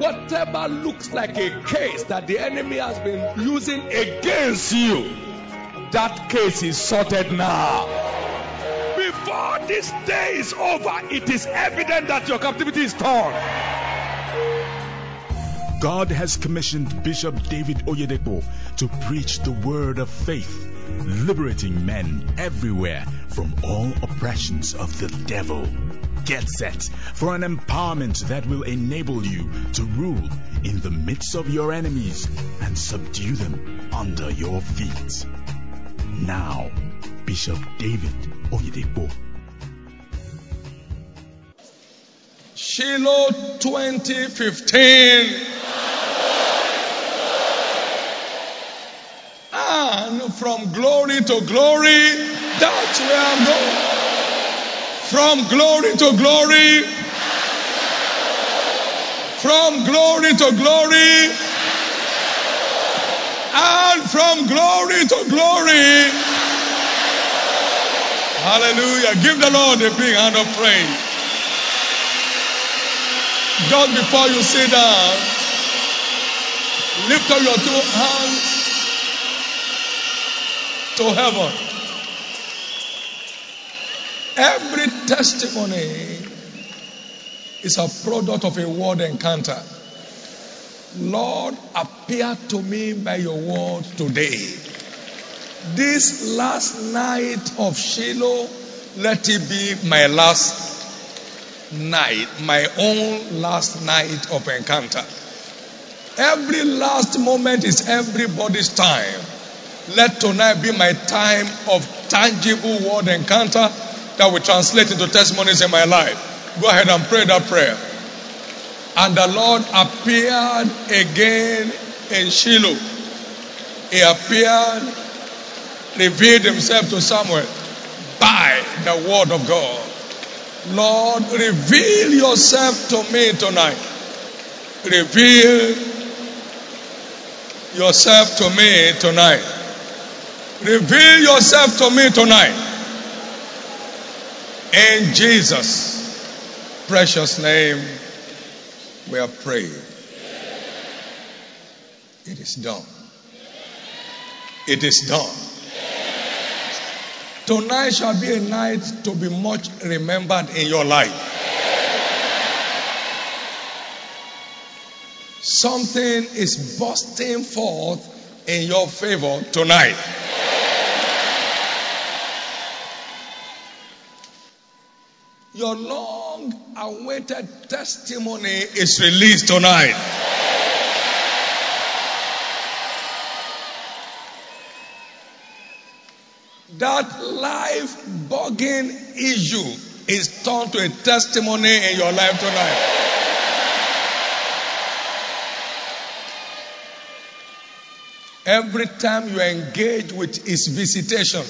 Whatever looks like a case that the enemy has been using against you, that case is sorted now. Before this day is over, it is evident that your captivity is torn. God has commissioned Bishop David Oyedepo to preach the word of faith, liberating men everywhere from all oppressions of the devil. Get set for an empowerment that will enable you to rule in the midst of your enemies and subdue them under your feet. Now, Bishop David Oyedepo. Shiloh 2015. And ah, from glory to glory, that's where I'm going. From glory to glory, from glory to glory, and from glory to glory. Hallelujah. Give the Lord a big hand of praise. Just before you sit down, lift up your two hands to heaven. Every testimony is a product of a word encounter. Lord, appear to me by your word today. This last night of Shiloh, let it be my last night, my own last night of encounter. Every last moment is everybody's time. Let tonight be my time of tangible word encounter that will translate into testimonies in my life. Go ahead and pray that prayer. And the Lord appeared again in Shiloh. He appeared, revealed himself to Samuel by the word of God. Lord, reveal yourself to me tonight. Reveal yourself to me tonight. Reveal yourself to me tonight. In Jesus' precious name, we are praying. It is done. It is done. Tonight shall be a night to be much remembered in your life. Something is bursting forth in your favor tonight. Your long awaited testimony is released tonight. That life bugging issue is turned to a testimony in your life tonight. Every time you engage with his visitation,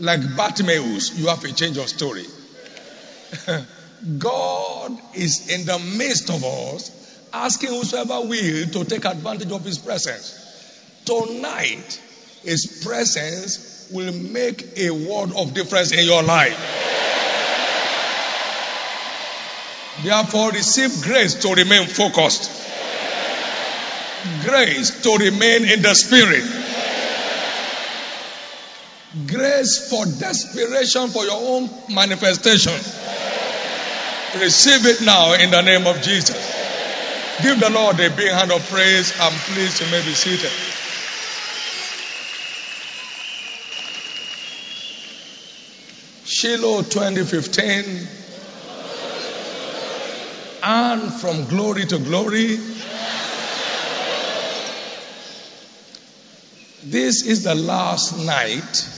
like Bartimaeus, you have a change of story. God is in the midst of us, asking whosoever will to take advantage of his presence. Tonight, his presence will make a world of difference in your life. Therefore, receive grace to remain focused, grace to remain in the spirit, grace for desperation for your own manifestation. Receive it now in the name of Jesus. Give the Lord a big hand of praise and please you may be seated. Shiloh 2015 and from glory to glory. This is the last night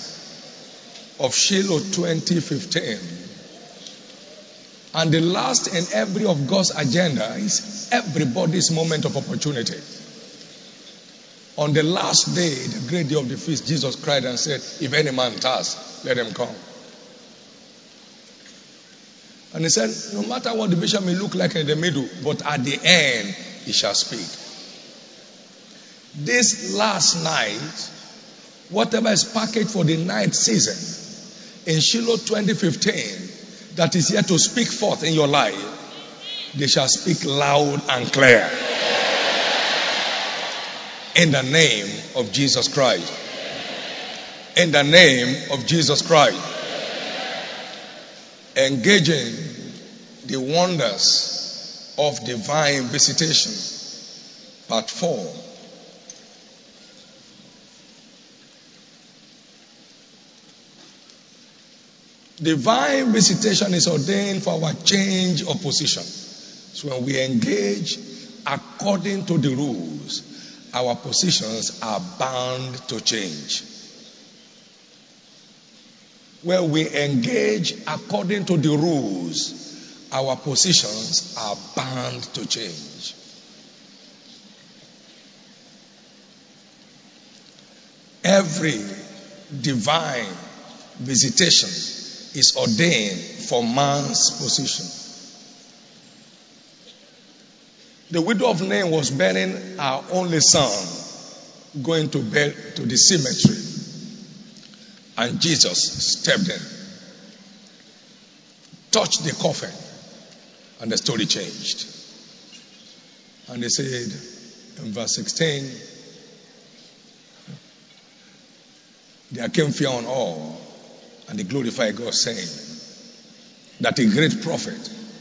of Shiloh 2015. And the last and every of God's agenda is everybody's moment of opportunity. On the last day, the great day of the feast, Jesus cried and said, If any man thirst, let him come. And he said, No matter what the bishop may look like in the middle, but at the end, he shall speak. This last night, whatever is packaged for the night season in Shiloh 2015, that is here to speak forth in your life they shall speak loud and clear. In the name of Jesus Christ. In the name of Jesus Christ. Engaging the wonders of divine visitation. Part 4. Divine visitation is ordained for our change of position. So when we engage according to the rules, our positions are bound to change. When we engage according to the rules, our positions are bound to change. Every divine visitation is ordained for man's position. The widow of Nain was bearing her only son, going to bed to the cemetery. And Jesus stepped in, touched the coffin, and the story changed. And they said in verse 16, there came fear on all, and they glorified God, saying that a great prophet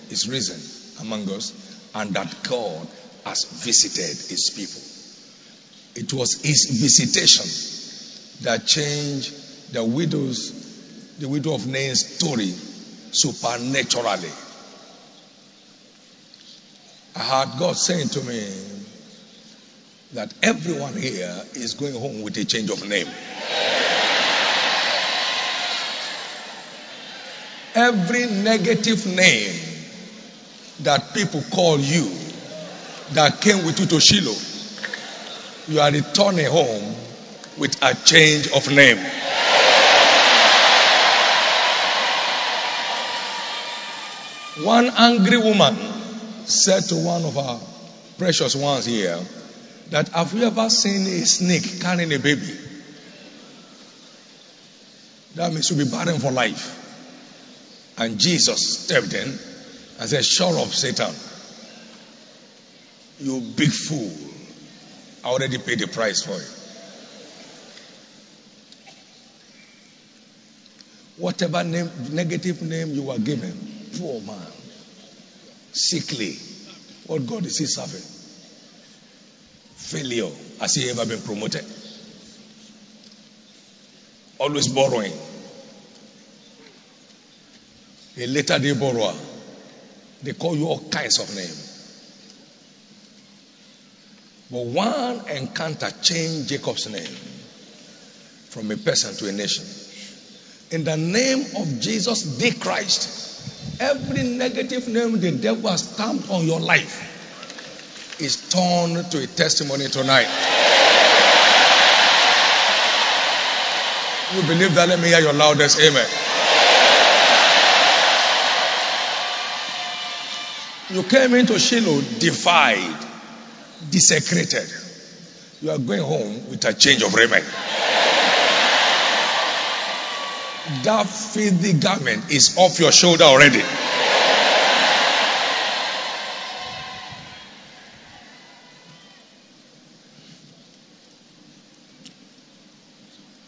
is risen among us, and that God has visited his people. It was his visitation that changed the widow's, the widow of Nain's story supernaturally. I heard God saying to me that everyone here is going home with a change of name. Every negative name that people call you that came with you to Shiloh, you are returning home with a change of name. One angry woman said to one of our precious ones here that have you ever seen a snake carrying a baby? That means you'll be barren for life. And Jesus stepped in and said, Shut up, Satan. You big fool. I already paid the price for it. Whatever name, negative name you were given, poor man, sickly, what God is he serving? Failure. Has he ever been promoted? Always borrowing. A later day borrower. They call you all kinds of names. But one encounter changed Jacob's name from a person to a nation. In the name of Jesus, the Christ, every negative name the devil has stamped on your life is turned to a testimony tonight. You believe that? Let me hear your loudest amen. You came into Shiloh defied, desecrated. You are going home with a change of raiment. That filthy garment is off your shoulder already.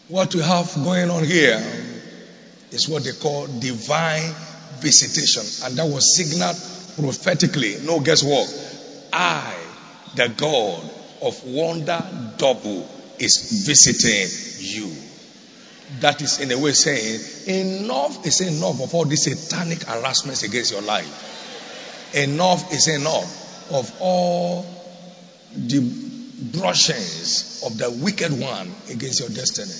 What we have going on here is what they call divine visitation, and that was signaled prophetically. No guesswork. I, the God of wonder double, is visiting you. That is in a way saying enough is enough of all these satanic harassments against your life. Enough is enough of all the brushings of the wicked one against your destiny.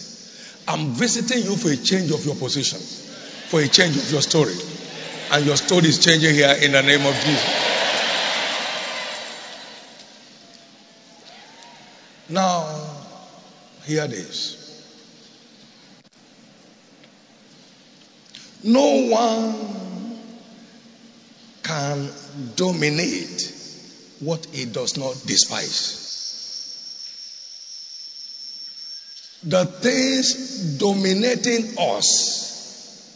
I'm visiting you for a change of your position, for a change of your story. And your story is changing here in the name of Jesus. Now, hear this. No one can dominate what he does not despise. The things dominating us,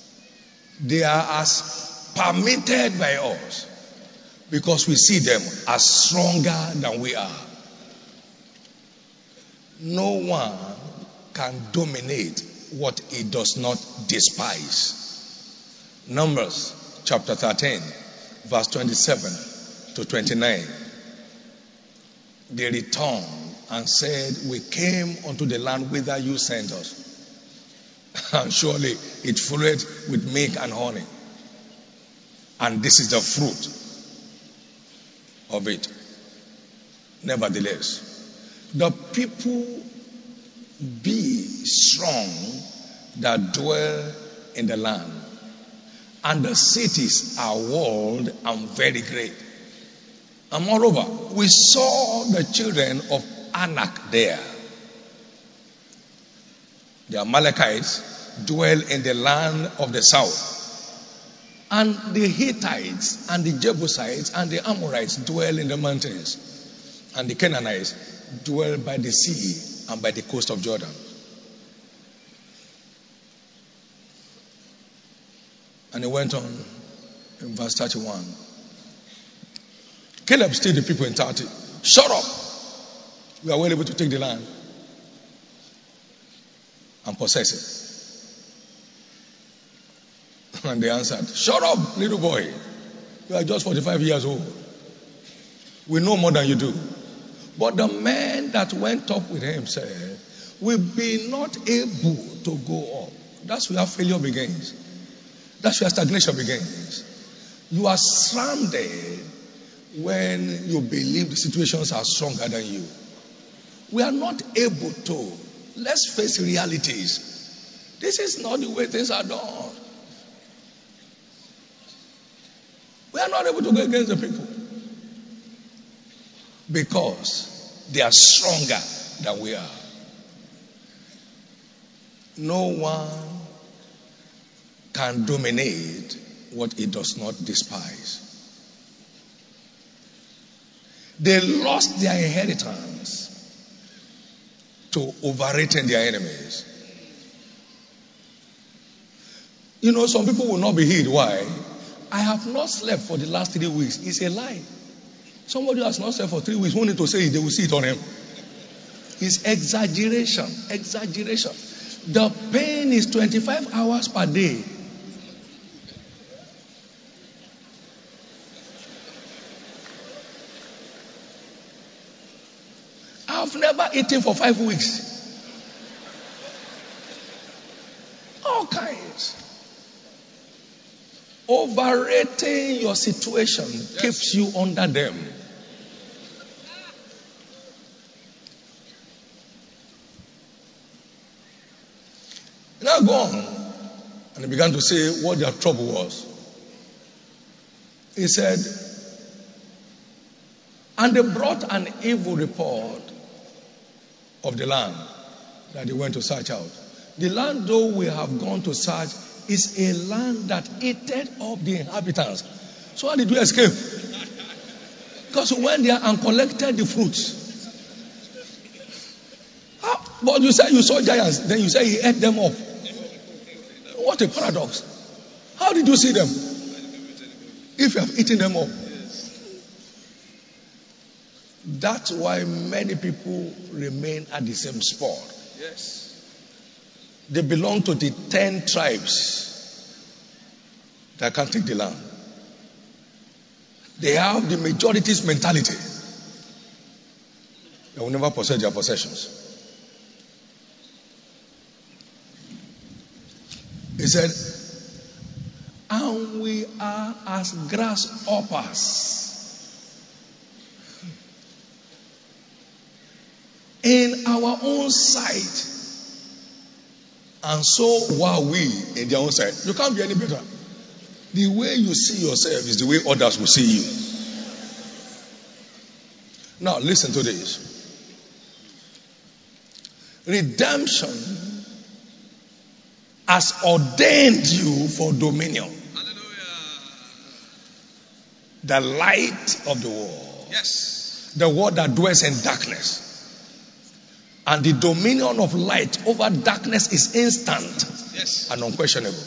they are as permitted by us. because we see them as stronger than we are. No one can dominate what he does not despise. Numbers chapter 13, verse 27 to 29. They returned and said, We came unto the land whither you sent us. And surely it flowed with milk and honey. And this is the fruit of it. Nevertheless, the people be strong that dwell in the land, and the cities are walled and very great. And moreover, we saw the children of Anak there. The Amalekites dwell in the land of the south. And the Hittites and the Jebusites and the Amorites dwell in the mountains. And the Canaanites dwell by the sea and by the coast of Jordan. And he went on in verse 31. Caleb stayed the people in 30. Shut up! We are well able to take the land and possess it. And they answered, Shut up, little boy. You are just 45 years old. We know more than you do. But the man that went up with him said, We be not able to go up. That's where failure begins. That's where stagnation begins. You are stranded when you believe the situations are stronger than you. We are not able to. Let's face realities. This is not the way things are done. We are not able to go against the people because they are stronger than we are. No one can dominate what he does not despise. They lost their inheritance to overrating their enemies. You know, some people will not be healed. Why? I have not slept for the last three weeks. It's a lie. Somebody who has not slept for three weeks, who need to say it, they will see it on him. It's exaggeration. Exaggeration. The pain is 25 hours per day. I've never eaten for five weeks. All kinds. Overrating your situation keeps you under them. Now go on. And he began to say what their trouble was. He said, And they brought an evil report of the land that they went to search out. The land, though we have gone to search, is a land that eated up the inhabitants. So how did we escape? Because we went there and collected the fruits. But you said you saw giants, then you say he ate them up. What a paradox. How did you see them? If you have eaten them up. That's why many people remain at the same spot. Yes. They belong to the ten tribes that can't take the land. They have the majority's mentality. They will never possess their possessions. He said, and we are as grasshoppers in our own sight. And so were we in their own sight. You can't be any better. The way you see yourself is the way others will see you. Now, listen to this. Redemption has ordained you for dominion. Hallelujah. The light of the world. Yes. The world that dwells in darkness. And the dominion of light over darkness is instant Yes. and unquestionable.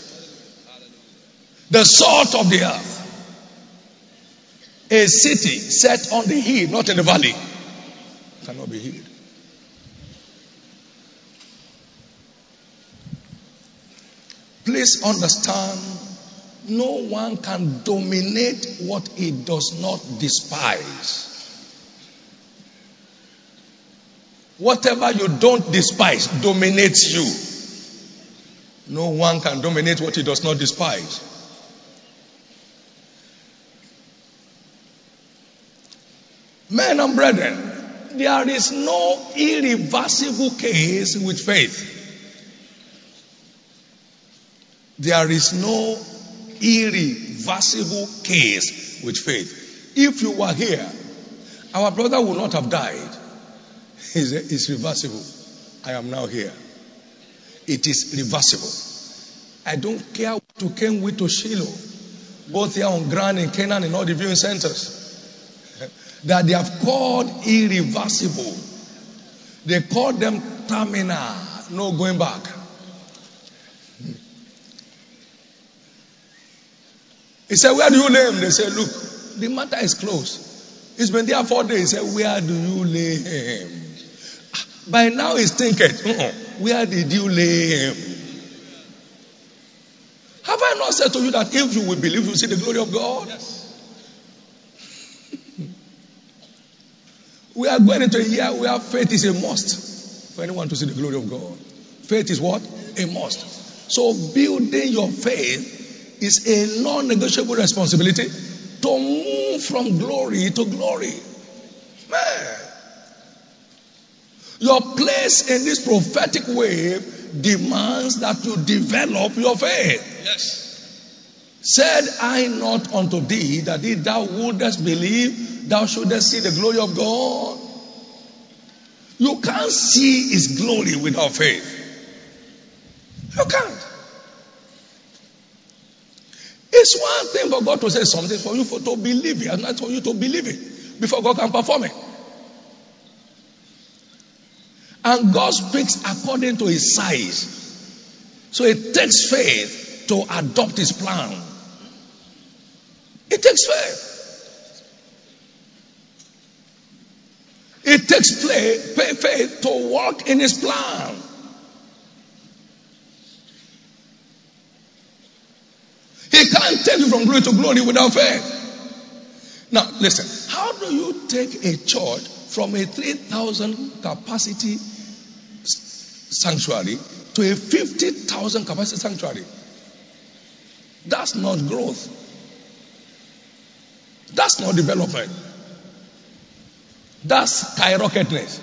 The salt of the earth A city set on the hill, not in the valley, cannot be hid. Please understand, no one can dominate what he does not despise. Whatever you don't despise dominates you. No one can dominate what he does not despise. Men and brethren, there is no irreversible case with faith. There is no irreversible case with faith. If you were here, our brother would not have died. It's, it's reversible. I am now here. It is reversible. I don't care what you came with to Shiloh, both here on ground in Canaan and all the viewing centers, that they have called irreversible. They call them terminal, no going back. He said, Where do you him? They said, Look, the matter is closed. He's been there four days. He said, Where do you him? By now he's thinking, uh-uh, hmm, Where did you lay him? Have I not said to you that if you will believe, you will see the glory of God? Yes. We are going into a year where faith is a must for anyone to see the glory of God. Faith is what? A must. So building your faith is a non-negotiable responsibility to move from glory to glory. Man. Your place in this prophetic wave demands that you develop your faith. Yes. Said I not unto thee that if thou wouldest believe, thou shouldest see the glory of God? You can't see his glory without faith. You can't. It's one thing for God to say something for you for to believe it, and not for you to believe it before God can perform it. And God speaks according to his size. So it takes faith to adopt his plan. It takes faith. It takes pay, faith to walk in his plan. He can't take you from glory to glory without faith. Now, listen, how do you take a church from a 3,000 capacity sanctuary to a 50,000 capacity sanctuary? That's not growth. That's not development. That's skyrocketness.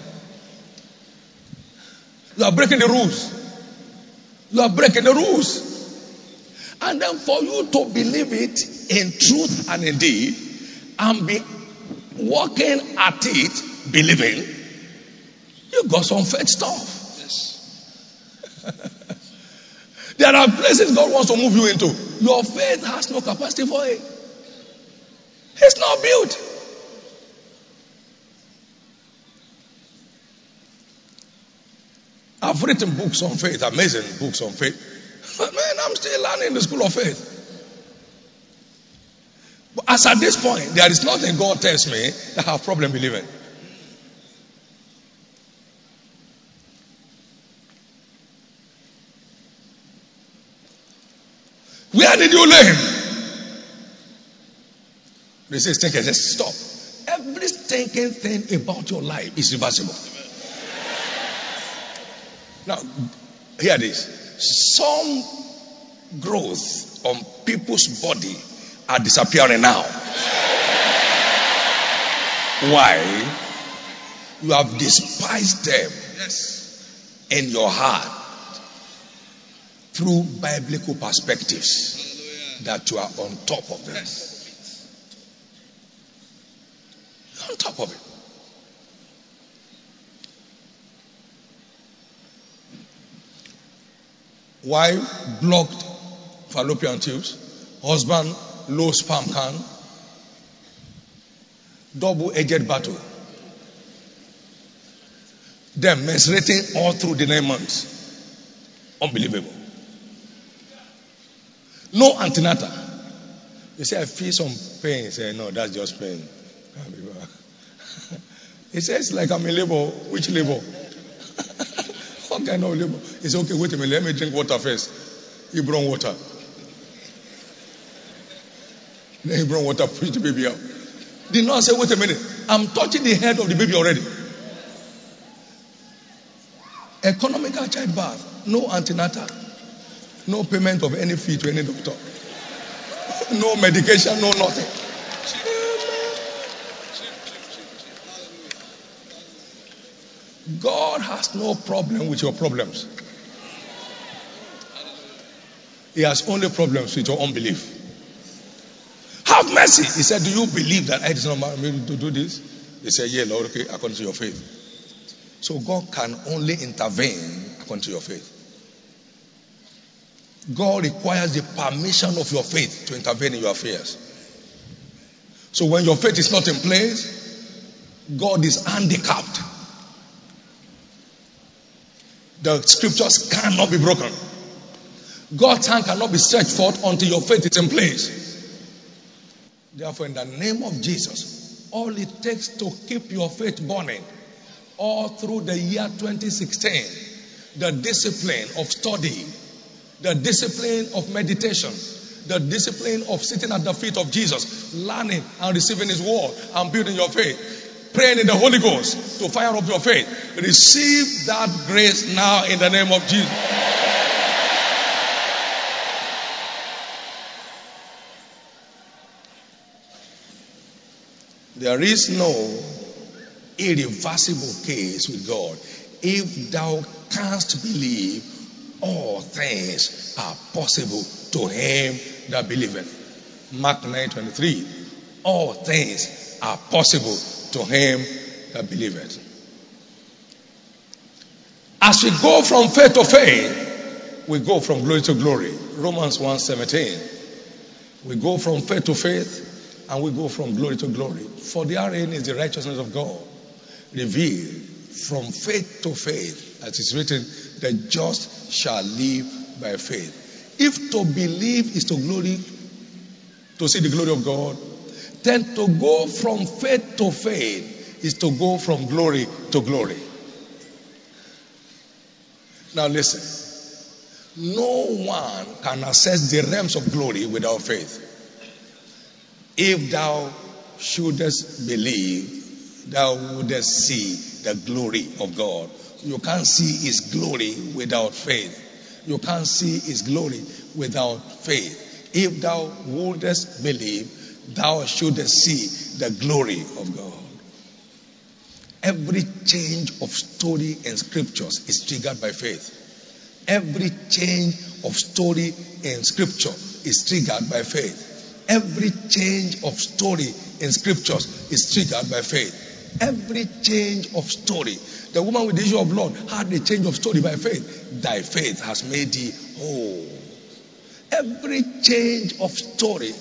You are breaking the rules. You are breaking the rules. And then for you to believe it in truth and in deed and be working at it, believing, you got some faith stuff. Yes. There are places God wants to move you into. Your faith has no capacity for it. It's not built. I've written books on faith, amazing books on faith. But man, I'm still learning the school of faith. But as at this point, there is nothing God tells me that I have problem believing. Where did you him? They say stinking. Just stop. Every stinking thing about your life is reversible. Now, hear this. Some growth on people's body are disappearing now. Why? You have despised them Yes. in your heart through biblical perspectives Hallelujah. that you are on top of them. Yes. on top of it. Wife blocked fallopian tubes. Husband low sperm count. Double edged battle. Them menstruating all through the nine months. Unbelievable. No antenatal. You say, I feel some pain. He said, No, that's just pain. he says, like I'm in labor. Which labor? what kind of labor? He said, Okay, wait a minute. Let me drink water first. He brought water. Then he brought water, push the baby out. The nurse said, Wait a minute. I'm touching the head of the baby already. Economical childbirth, no antenatal, no payment of any fee to any doctor, no medication, no nothing. God has no problem with your problems. He has only problems with your unbelief. Have mercy. He said, Do you believe that I did not able to do this? They said, Yeah, Lord, okay, according to your faith. So God can only intervene according to your faith. God requires the permission of your faith to intervene in your affairs. So when your faith is not in place, God is handicapped. The scriptures cannot be broken. God's hand cannot be stretched forth until your faith is in place. Therefore, in the name of Jesus, all it takes to keep your faith burning all through the year 2016, the discipline of study, the discipline of meditation, the discipline of sitting at the feet of Jesus, learning and receiving His word and building your faith, praying in the Holy Ghost to fire up your faith. Receive that grace now in the name of Jesus. There is no irreversible case with God. If thou canst believe, all things are possible to him that believeth. Mark 9 23. All things are possible to him that believeth. As we go from faith to faith, we go from glory to glory. Romans 1 17. We go from faith to faith and we go from glory to glory. For therein is the righteousness of God revealed from faith to faith, as is written, the just shall live by faith. If to believe is to glory, to see the glory of God, then to go from faith to faith is to go from glory to glory. Now listen. No one can access the realms of glory without faith. If thou shouldest believe, thou wouldest see the glory of God. You can't see His glory without faith. You can't see His glory without faith. If thou wouldest believe, thou shouldest see the glory of God. Every change of story in scriptures is triggered by faith. Every change of story in scripture is triggered by faith. Every change of story in scriptures is triggered by faith. Every change of story. The woman with the issue of blood had a change of story by faith. Thy faith has made thee whole. Every change of story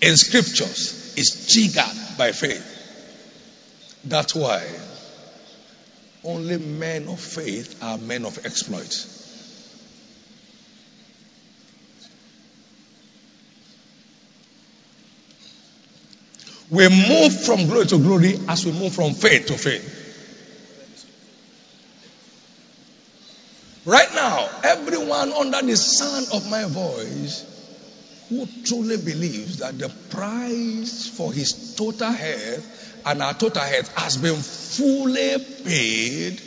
in scriptures is triggered by faith. That's why only men of faith are men of exploit. We move from glory to glory as we move from faith to faith. Right now, everyone under the sound of my voice who truly believes that the price for his total health and our total health has been fully paid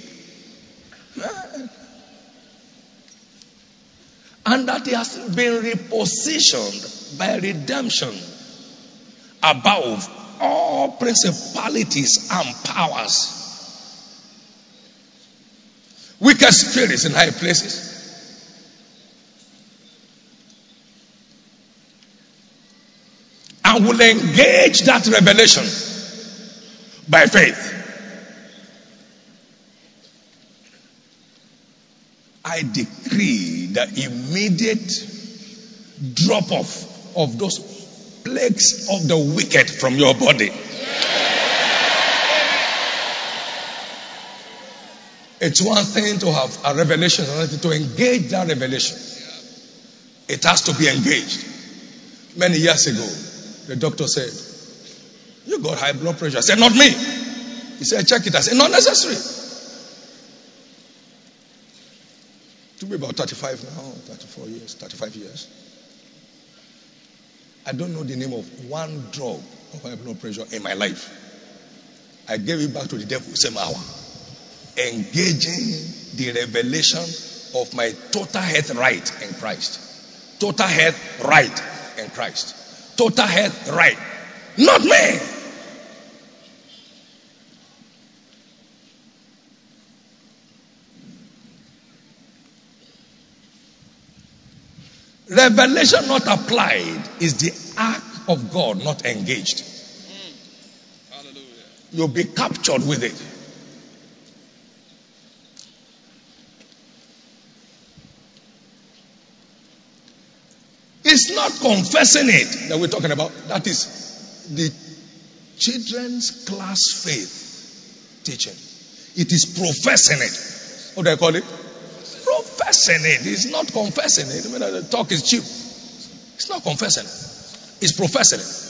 and that he has been repositioned by redemption above all principalities and powers, wicked spirits in high places. And will engage that revelation by faith. I decree the immediate drop off of those plagues of the wicked from your body. It's one thing to have a revelation, another to engage that revelation. It has to be engaged. Many years ago, the doctor said, You got high blood pressure. I said, Not me. He said, Check it. I said, Not necessary. It To be about 35 now, 34 years, 35 years. I don't know the name of one drug of high blood pressure in my life. I gave it back to the devil same hour. Engaging the revelation of my total health right in Christ. Total health right in Christ. Total health right. Not me. Revelation not applied is the act of God not engaged. You'll be captured with it. It's not confessing it that we're talking about. That is the children's class faith teaching. It is professing it. What do I call it? Professing it. It's not confessing it. I mean, the talk is cheap. It's not confessing it. It's professing it.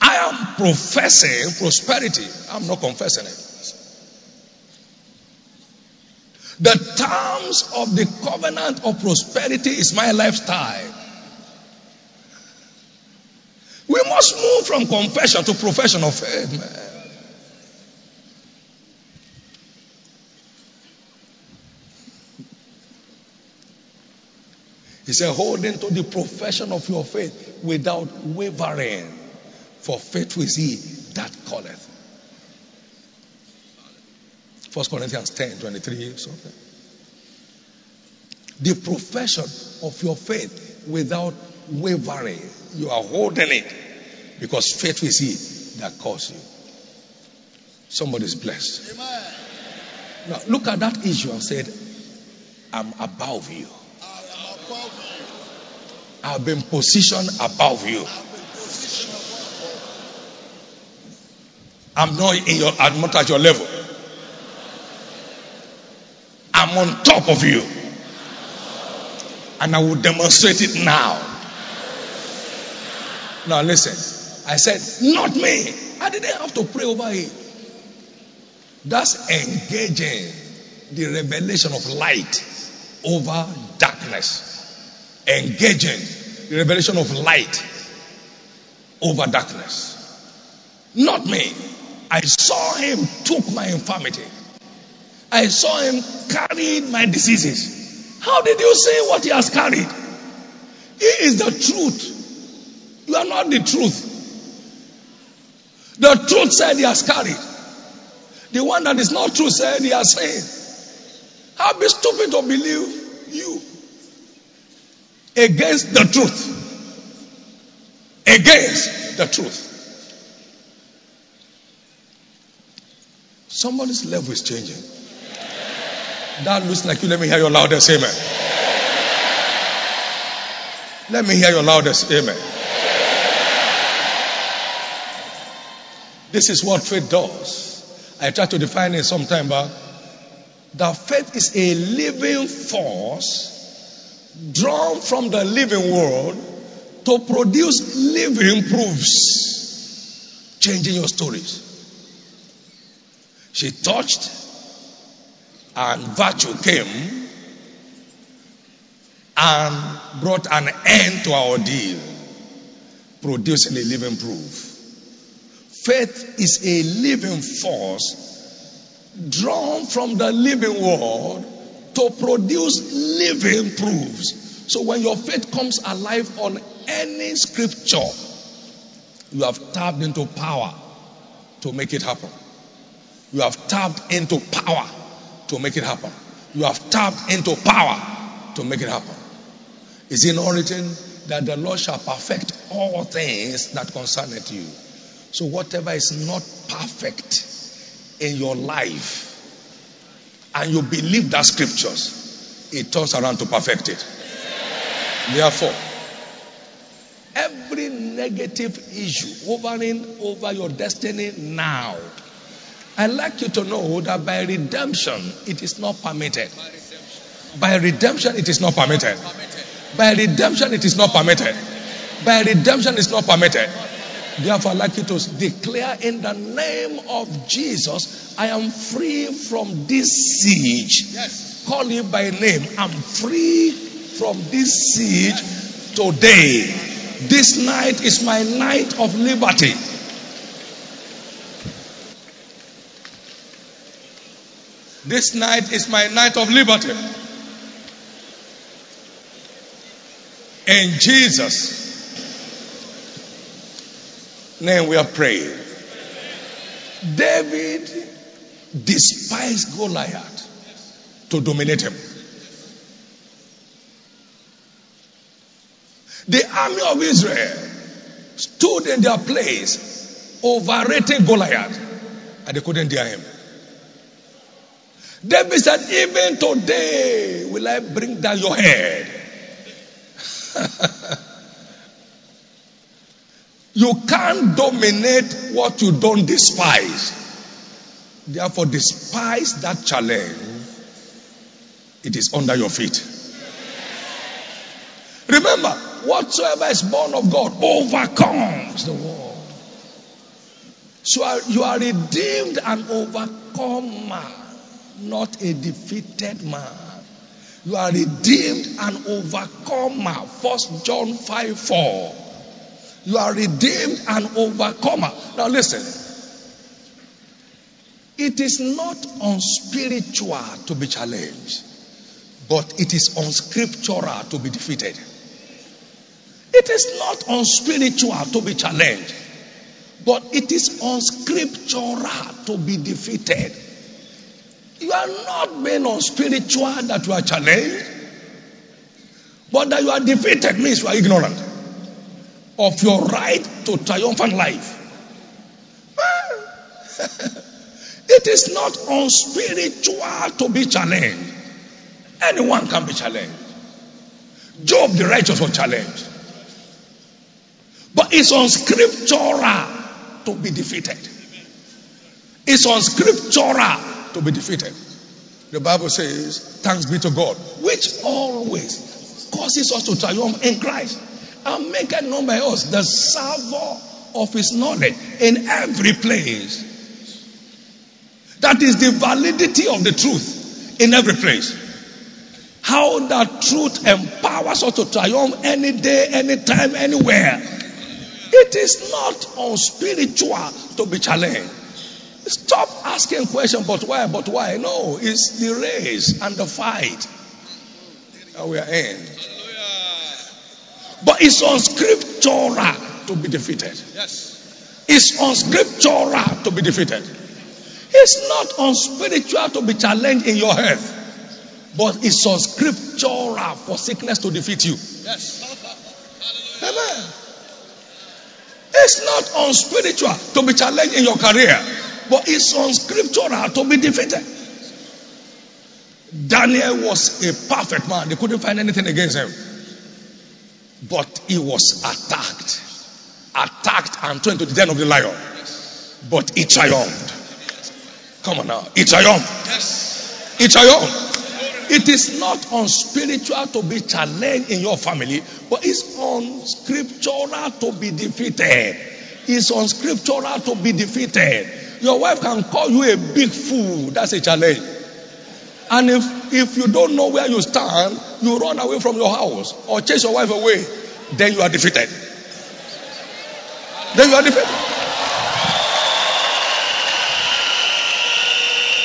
I am professing prosperity. I'm not confessing it. The terms of the covenant of prosperity is my lifestyle. We must move from confession to profession of faith, man. He said, holding to the profession of your faith without wavering, for faithful is he that calleth. First Corinthians 10 23 something. The profession of your faith without wavering. You are holding it because faith is he that calls you. Somebody's blessed. Amen. Now look at that issue and said, I'm above you. I've been positioned above you. I'm not in your I'm not at your level. I'm on top of you. And I will demonstrate it now. Now listen. I said, not me. I didn't have to pray over it. That's engaging the revelation of light over darkness. Engaging the revelation of light over darkness. Not me. I saw him took my infirmity. I saw him carry my diseases. How did you say what he has carried? He is the truth. You are not the truth. The truth said he has carried. The one that is not true said he has said. How be stupid to believe against the truth. Against the truth. Somebody's level is changing. That looks like you. Let me hear your loudest amen. Let me hear your loudest amen. This is what faith does. I tried to define it sometime back. That faith is a living force drawn from the living world to produce living proofs, changing your stories. She touched, and virtue came and brought an end to our ordeal, producing a living proof. Faith is a living force drawn from the living world to produce living proofs. So when your faith comes alive on any scripture, you have tapped into power to make it happen. You have tapped into power to make it happen. You have tapped into power to make it happen. Is it not written that the Lord shall perfect all things that concerneth you? So whatever is not perfect in your life, and you believe that scriptures, it turns around to perfect it. Therefore, every negative issue hovering over your destiny now, I'd like you to know that by redemption, it is not permitted. By redemption, it is not permitted. By redemption, it is not permitted. By redemption is not permitted. Therefore, I'd like you to declare in the name of Jesus, I am free from this siege. Yes. Call him by name. I'm free from this siege today. This night is my night of liberty. This night is my night of liberty. In Jesus' name we are praying. David despised Goliath to dominate him. The army of Israel stood in their place, overrating Goliath, and they couldn't dare him. David said, Even today will I bring down your head. you can't dominate what you don't despise. Therefore, despise that challenge. It is under your feet. Remember, whatsoever is born of God overcomes the world. So uh, you are redeemed and overcomer, not a defeated man. You are redeemed and overcomer. First John 5 4. You are redeemed and overcomer. Now listen. It is not unspiritual to be challenged, but it is unscriptural to be defeated. It is not unspiritual to be challenged, but it is unscriptural to be defeated. You are not being unspiritual that you are challenged, but that you are defeated means you are ignorant of your right to triumphant life. it is not unspiritual to be challenged. Anyone can be challenged. Job the righteous was challenged. But it's unscriptural to be defeated. It's unscriptural to be defeated. The Bible says, Thanks be to God, which always causes us to triumph in Christ and make it known by us the savor of his knowledge in every place. That is the validity of the truth in every place. How that truth empowers us to triumph any day, anytime, anywhere. It is not unspiritual to be challenged. Stop asking questions, but why, but why? No, it's the race and the fight that we are in. But it's unscriptural to be defeated. Yes. It's unscriptural to be defeated. It's not unspiritual to be challenged in your health, but it's unscriptural for sickness to defeat you. Yes. Amen. It's not unspiritual to be challenged in your career, but it's unscriptural to be defeated. Daniel was a perfect man. They couldn't find anything against him. But he was attacked. Attacked and thrown into the den of the lion. But he triumphed. Come on now. He triumphed. He triumphed. It is not unspiritual to be challenged in your family, but it's unscriptural to be defeated. It's unscriptural to be defeated. Your wife can call you a big fool. That's a challenge. And if, if you don't know where you stand, you run away from your house or chase your wife away, then you are defeated. Then you are defeated.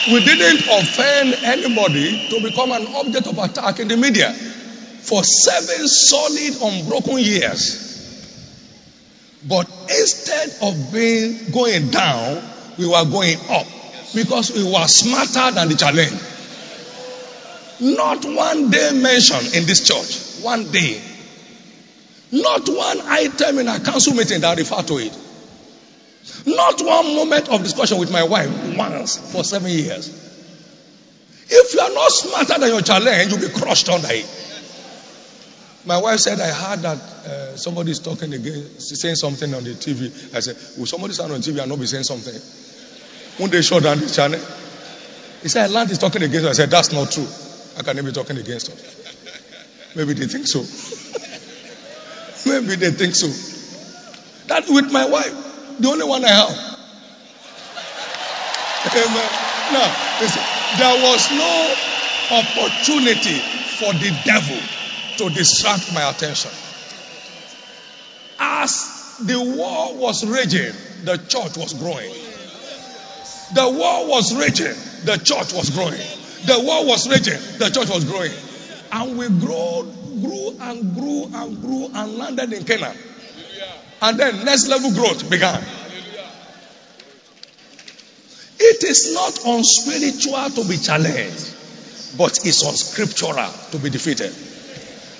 We didn't offend anybody to become an object of attack in the media for seven solid, unbroken years. But instead of being going down, we were going up because we were smarter than the challenge. Not one day mentioned in this church. One day. Not one item in a council meeting that refer to it. Not one moment of discussion with my wife once for seven years. If you are not smarter than your challenge, you'll be crushed under it. My wife said, I heard that uh, somebody is talking again, saying something on the TV. I said, Will somebody stand on TV and not be saying something? When they shut down the channel, he said, Land is talking against. I said, That's not true. How can they be talking against us? Maybe they think so. Maybe they think so? That with my wife, the only one I have. Amen. Now, listen, there was no opportunity for the devil to distract my attention. As the war was raging, the church was growing. The war was raging, the church was growing. The war was raging, the church was growing. And we grew, grew and grew and grew and landed in Canaan. And then next level growth began. It is not unspiritual to be challenged, but it's unscriptural to be defeated.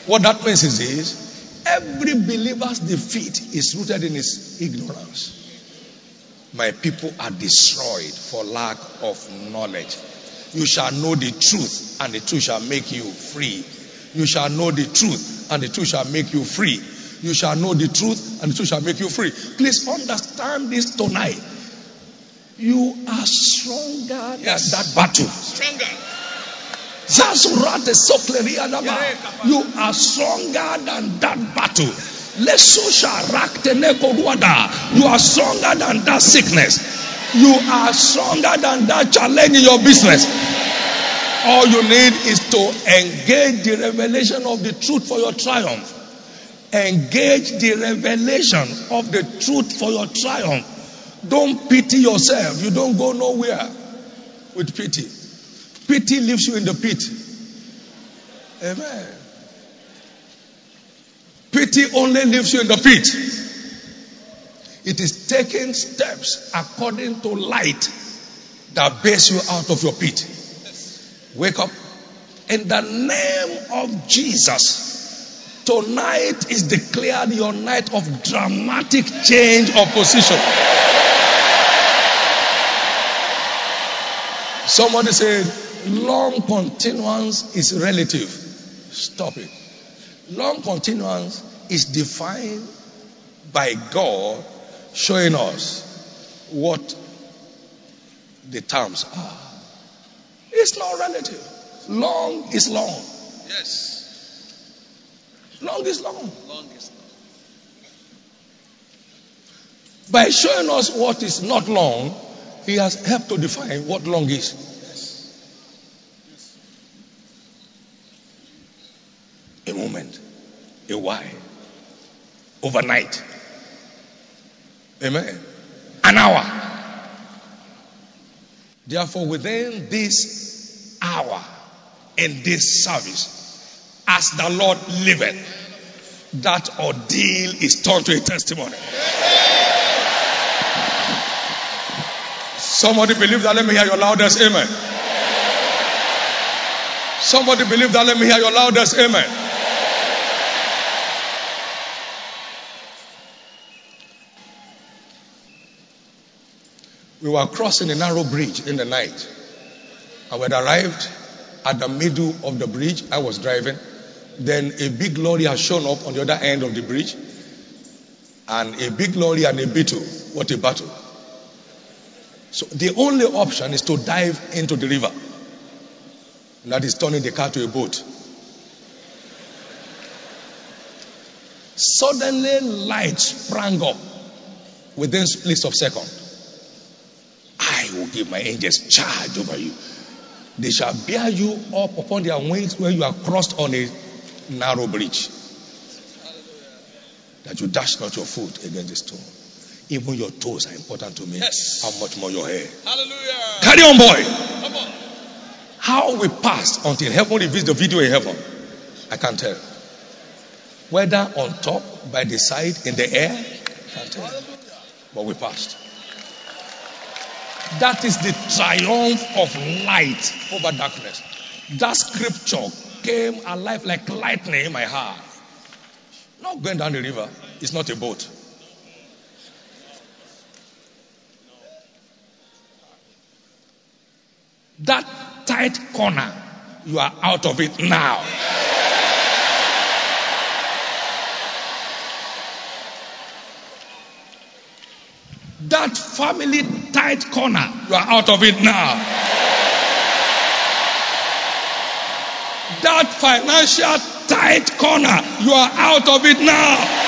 What that means is this every believer's defeat is rooted in his ignorance. My people are destroyed for lack of knowledge. You shall know the truth, and the truth shall make you free. You shall know the truth, and the truth shall make you free. You shall know the truth, and the truth shall make you free. Please understand this tonight. You are stronger Yes. than that battle. Stronger. Zazurate sokleria daba. You are stronger than that battle. Leso sharakte nekoruada. You are stronger than that sickness. You are stronger than that challenge in your business. All you need is to engage the revelation of the truth for your triumph. Engage the revelation of the truth for your triumph. Don't pity yourself. You don't go nowhere with pity. Pity leaves you in the pit. Amen. Pity only leaves you in the pit. It is taking steps according to light that bears you out of your pit. Wake up. In the name of Jesus, tonight is declared your night of dramatic change of position. Somebody said, long continuance is relative. Stop it. Long continuance is defined by God showing us what the terms are. It's not relative. Long is long. Yes. Long is long. Long is long. By showing us what is not long, He has helped to define what long is. Yes. A moment, a while, overnight. Amen. An hour. Therefore, within this hour in this service, as the Lord liveth, that ordeal is turned to a testimony. Somebody believe that. Let me hear your loudest amen. Somebody believe that. Let me hear your loudest amen. We were crossing a narrow bridge in the night. I arrived at the middle of the bridge, I was driving. Then a big lorry has shown up on the other end of the bridge. And a big lorry and a beetle. What a battle. So the only option is to dive into the river. And that is turning the car to a boat. Suddenly light sprang up within splits of second. I will give my angels charge over you. They shall bear you up upon their wings when you are crossed on a narrow bridge. That you dash not your foot against the stone. Even your toes are important to me. Yes. How much more your hair? Hallelujah. Carry on, boy. Come on. How we passed until heaven reveals the video in heaven, I can't tell. Whether on top, by the side, in the air, can't tell. But we passed. That is the triumph of light over darkness. That scripture came alive like lightning in my heart. Not going down the river, it's not a boat. That tight corner, you are out of it now. That family tight corner, you are out of it now. That financial tight corner, you are out of it now.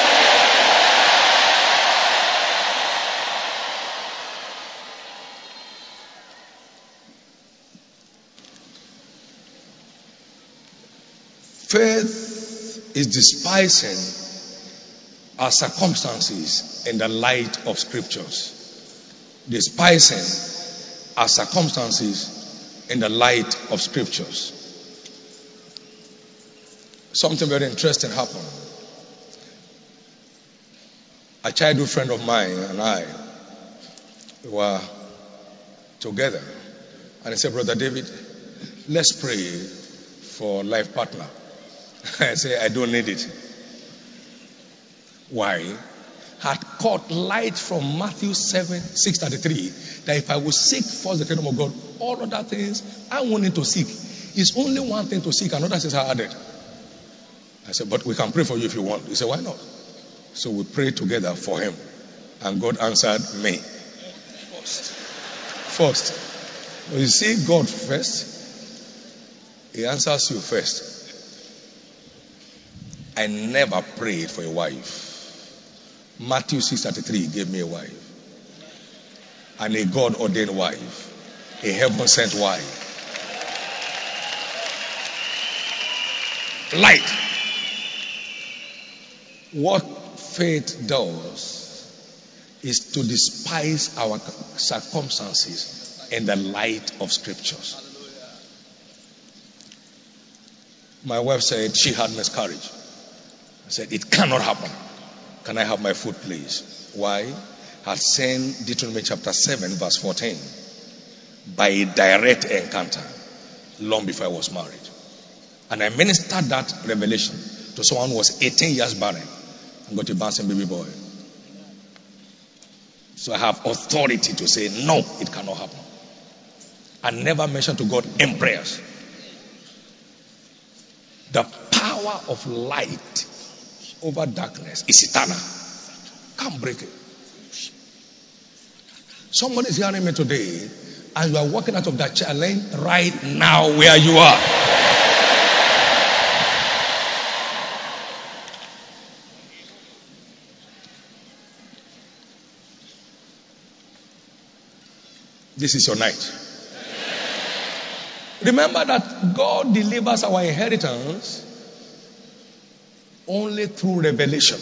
Faith is despising our circumstances in the light of scriptures. Despising our circumstances in the light of scriptures. Something very interesting happened. A childhood friend of mine and I were together. And he said, Brother David, let's pray for life partner. I say, I don't need it. Why? Had caught light from Matthew 7, 633 that if I will seek first the kingdom of God, all other things I wanted to seek. It's only one thing to seek, another things are added. I said, but we can pray for you if you want. He said, why not? So we prayed together for him. And God answered me. First. First. You see God first, He answers you first. I never prayed for a wife. Matthew 6:33 gave me a wife. And a God ordained wife. A heaven sent wife. Light. What faith does is to despise our circumstances in the light of scriptures. My wife said she had miscarriage. I said, It cannot happen. Can I have my food, please? Why? Had seen Deuteronomy chapter 7, verse 14, by a direct encounter long before I was married. And I ministered that revelation to someone who was 18 years barren and got a bouncing baby boy. So I have authority to say, no, it cannot happen. I never mention to God in prayers. The power of light over darkness is eternal. Can't break it. Somebody is hearing me today, and you are walking out of that challenge right now where you are. This is your night. Remember that God delivers our inheritance only through revelation.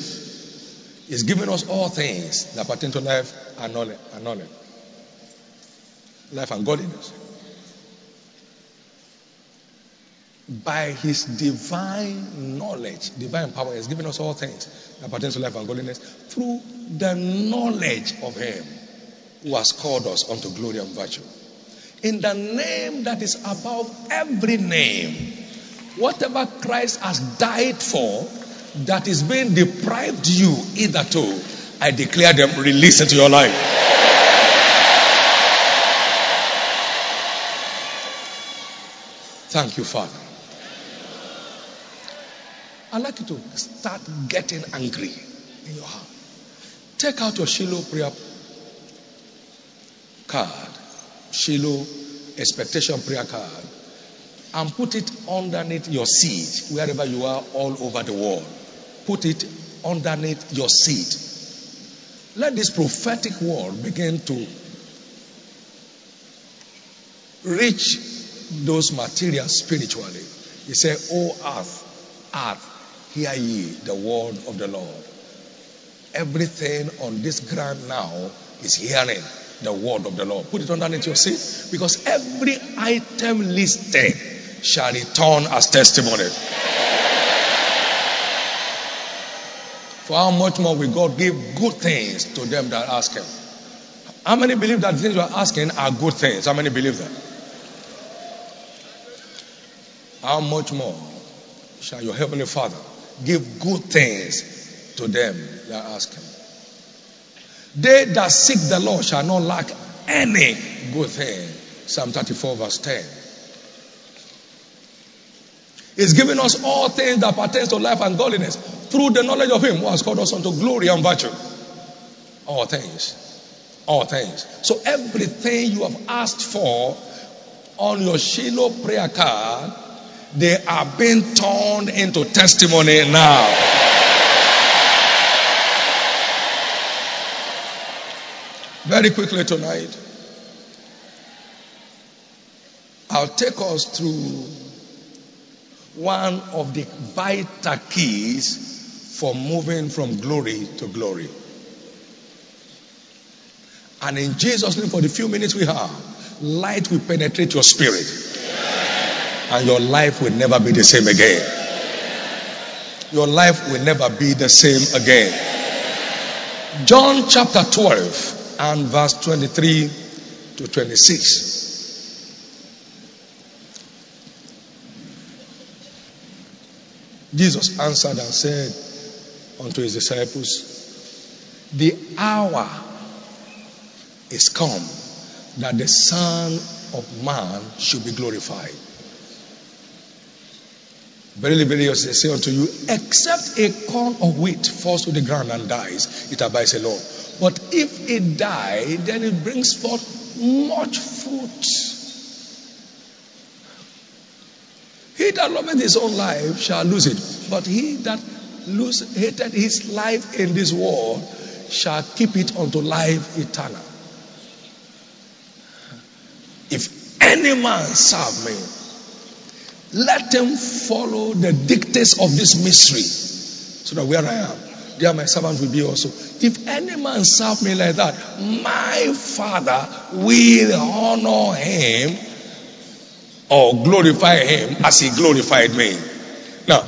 He's given us all things that pertain to life and knowledge. And knowledge. Life and godliness. By his divine knowledge, divine power, he has given us all things that pertain to life and godliness through the knowledge of him who has called us unto glory and virtue. In the name that is above every name, whatever Christ has died for, that is being deprived you hitherto, I declare them released into your life. Thank you, Father. I'd like you to start getting angry in your heart. Take out your Shiloh prayer card, Shiloh expectation prayer card, and put it underneath your seat wherever you are all over the world. Put it underneath your seat. Let this prophetic word begin to reach those materials spiritually. He said, O earth, earth, hear ye the word of the Lord. Everything on this ground now is hearing the word of the Lord. Put it underneath your seat because every item listed shall return as testimony. For how much more will God give good things to them that ask Him? How many believe that the things you are asking are good things? How many believe that? How much more shall your Heavenly Father give good things to them that ask Him? They that seek the Lord shall not lack any good thing. Psalm 34, verse 10. He's given us all things that pertain to life and godliness through the knowledge of Him who has called us unto glory and virtue. All things. All things. So everything you have asked for on your Shiloh prayer card, they are being turned into testimony now. Very quickly tonight, I'll take us through one of the vital keys for moving from glory to glory. And in Jesus' name, for the few minutes we have, light will penetrate your spirit. And your life will never be the same again. Your life will never be the same again. John chapter 12 and verse 23 to 26. Jesus answered and said unto his disciples, The hour is come that the Son of Man should be glorified. Verily, verily, I say unto you, except a corn of wheat falls to the ground and dies, it abides alone. But if it die, then it brings forth much fruit. He that loveth his own life shall lose it, but he that lose, hated his life in this world shall keep it unto life eternal. If any man serve me, let him follow the dictates of this mystery, so that where I am, there my servant will be also. If any man serve me like that, my Father will honor him or glorify him as he glorified me. Now,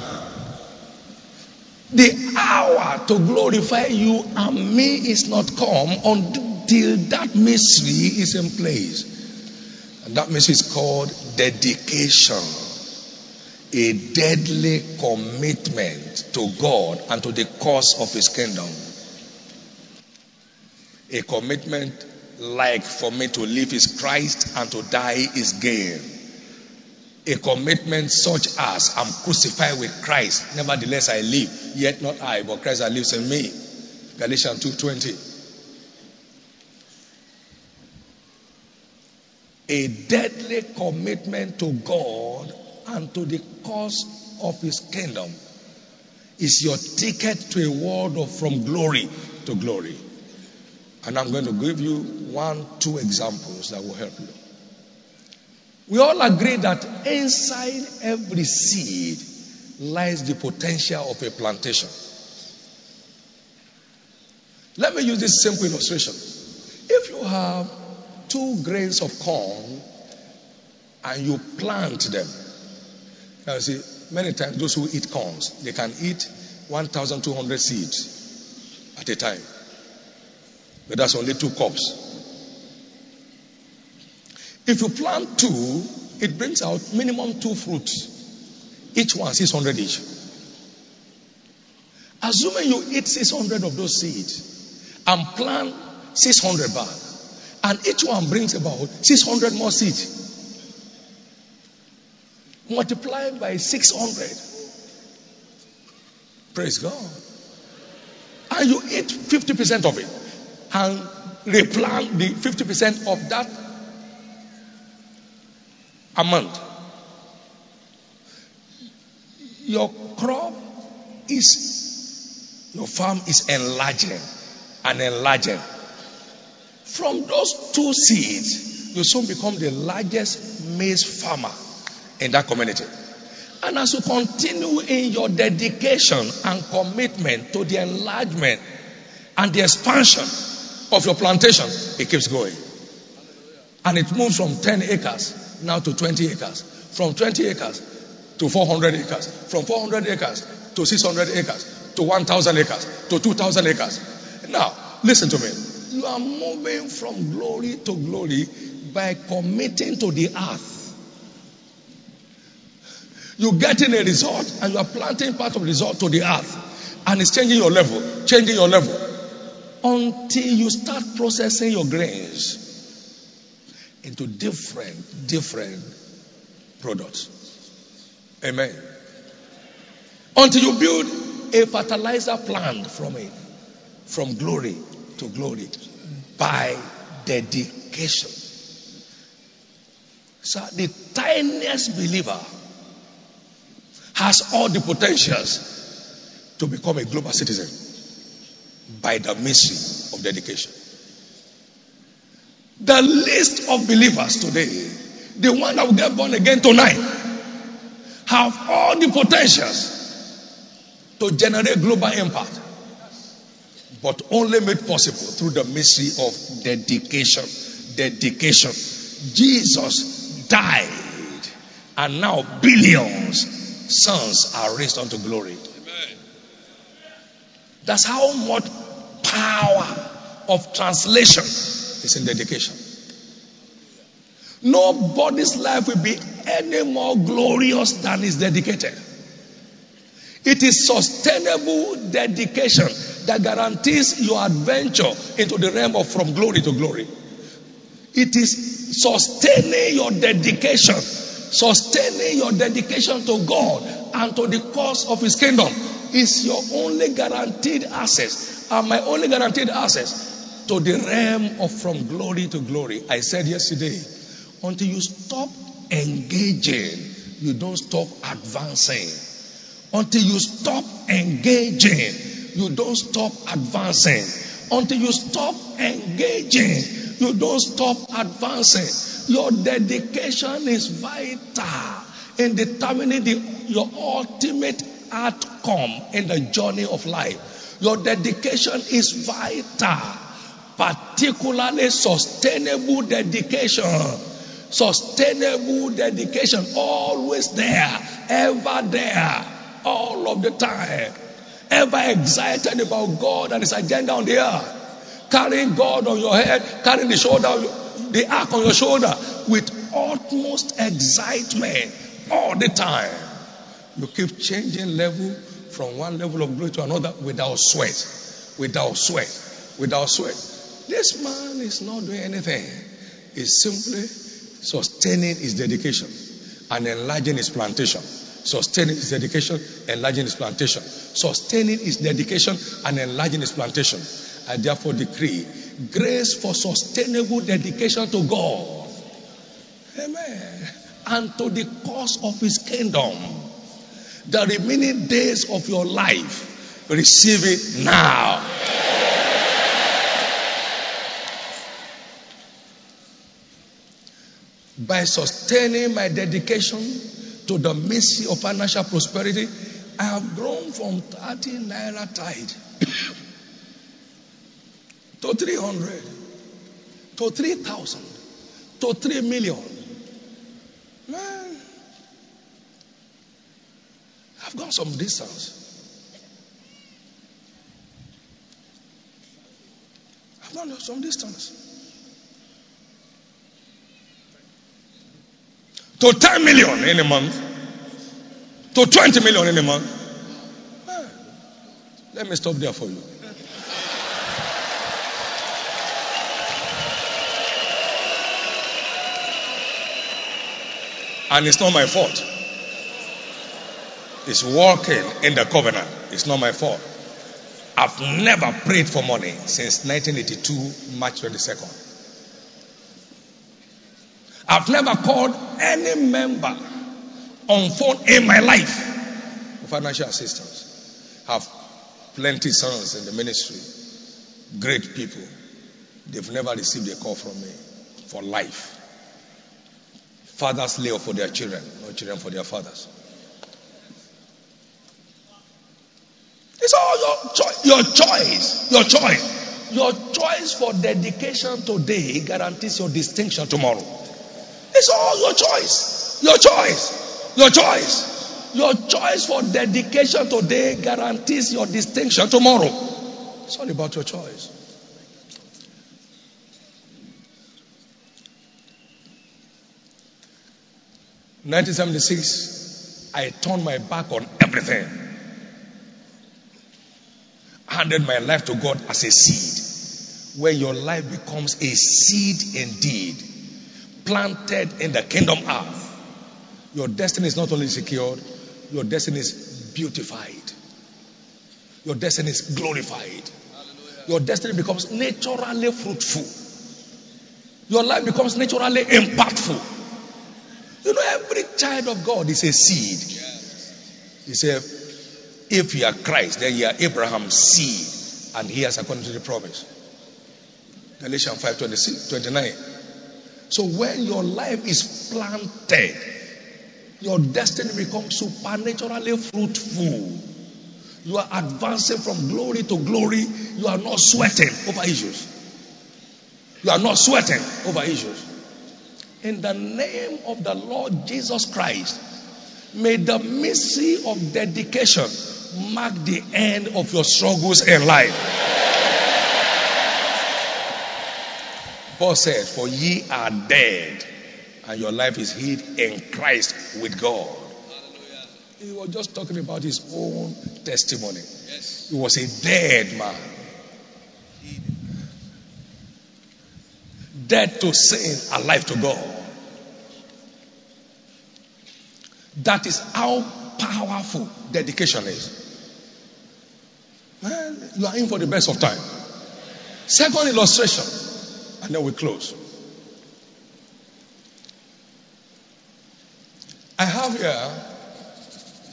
the hour to glorify you and me is not come until that mystery is in place. And that mystery is called dedication. A deadly commitment to God and to the cause of his kingdom. A commitment like for me to live is Christ and to die is gain a commitment such as I'm crucified with Christ, nevertheless I live, yet not I, but Christ that lives in me. Galatians 2:20. A deadly commitment to God and to the cause of his kingdom is your ticket to a world of from glory to glory. And I'm going to give you one, two examples that will help you. We all agree that inside every seed lies the potential of a plantation. Let me use this simple illustration. If you have two grains of corn and you plant them, you see, many times those who eat corns, they can eat 1,200 seeds at a time. But that's only two cups. If you plant two, it brings out minimum two fruits. Each one 600 each. Assuming you eat 600 of those seeds and plant 600 back, and each one brings about 600 more seeds. Multiply by 600. Praise God. And you eat 50% of it and replant the 50% of that amount. Your crop is, your farm is enlarging and enlarging. From those two seeds, you soon become the largest maize farmer in that community. And as you continue in your dedication and commitment to the enlargement and the expansion of your plantation, it keeps going. And it moves from 10 acres now to 20 acres. From 20 acres to 400 acres. From 400 acres to 600 acres. To 1,000 acres. To 2,000 acres. Now, listen to me. You are moving from glory to glory by committing to the earth. You're getting a result and you are planting part of the result to the earth. And it's changing your level, changing your level. Until you start processing your grains into different, different products. Amen. Until you build a fertilizer plant from it, from glory to glory, by dedication. So the tiniest believer has all the potentials to become a global citizen by the mystery of dedication. The list of believers today, the one that will get born again tonight, have all the potentials to generate global impact, but only made possible through the mystery of dedication. Dedication. Jesus died, and now billions sons are raised unto glory. Amen. That's how much power of translation is in dedication. Nobody's life will be any more glorious than is dedicated. It is sustainable dedication that guarantees your adventure into the realm of from glory to glory. It is sustaining your dedication, sustaining your dedication to God and to the cause of His kingdom is your only guaranteed access and my only guaranteed access to the realm of from glory to glory. I said yesterday, until you stop engaging, you don't stop advancing. Until you stop engaging, you don't stop advancing. Until you stop engaging, you don't stop advancing. Your dedication is vital in determining the, your ultimate outcome in the journey of life. Your dedication is vital, particularly sustainable dedication. Sustainable dedication, always there, ever there, all of the time. Ever excited about God and His agenda on the earth. Carrying God on your head, carrying the shoulder, the ark on your shoulder with utmost excitement all the time. You keep changing level from one level of glory to another without sweat, without sweat, without sweat. This man is not doing anything. He's simply sustaining his dedication and enlarging his plantation. Sustaining his dedication, enlarging his plantation. Sustaining his dedication and enlarging his plantation. I therefore decree grace for sustainable dedication to God. Amen. And to the cause of his kingdom. The remaining days of your life, receive it now. By sustaining my dedication to the mystery of financial prosperity, I have grown from 30 naira tide to 300, to 3,000, to 3 million. Man, I've gone some distance. I've gone some distance. To 10 million in a month, to 20 million in a month. Let me stop there for you. And it's not my fault. It's working in the covenant. It's not my fault. I've never prayed for money since 1982, March 22nd. I've never called any member on phone in my life for financial assistance. Have plenty sons in the ministry, great people. They've never received a call from me for life. Fathers lay up for their children, not children for their fathers. It's all your, cho- your choice. Your choice. Your choice for dedication today guarantees your distinction tomorrow. It's all your choice. Your choice. Your choice. Your choice for dedication today guarantees your distinction tomorrow. It's all about your choice. Nineteen seventy six, I turned my back on everything. Handed my life to God as a seed. Where your life becomes a seed indeed planted in the kingdom earth, your destiny is not only secured, your destiny is beautified. Your destiny is glorified. Your destiny becomes naturally fruitful. Your life becomes naturally impactful. You know, every child of God is a seed. He said, if you are Christ, then you are Abraham's seed, and he has according to the promise. Galatians 5 26, 29. So when your life is planted your destiny becomes supernaturally fruitful. You are advancing from glory to glory. You are not sweating over issues. You are not sweating over issues. In the name of the Lord Jesus Christ, may the mystery of dedication mark the end of your struggles in life. Paul said, For ye are dead, and your life is hid in Christ with God. He was just talking about his own testimony. Yes. He was a dead man. Dead to sin, alive to God. That is how powerful dedication is. You are in for the best of time. Second illustration, and then we close. I have here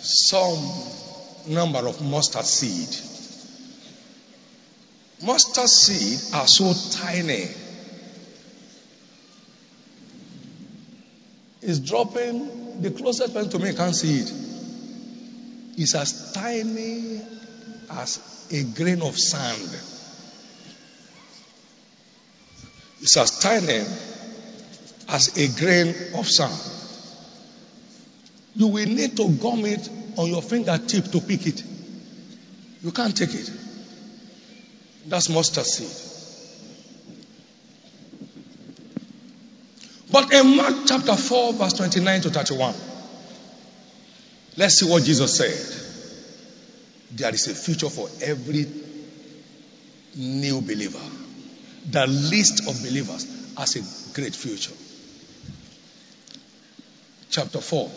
some number of mustard seed. Mustard seed are so tiny. It's dropping, the closest person to me can't see it. It's as tiny as a grain of sand. It's as tiny as a grain of sand. You will need to gum it on your fingertip to pick it. You can't take it. That's mustard seed. But in Mark chapter 4, verse 29 to 31, let's see what Jesus said. There is a future for every new believer. The list of believers has a great future. Chapter 4.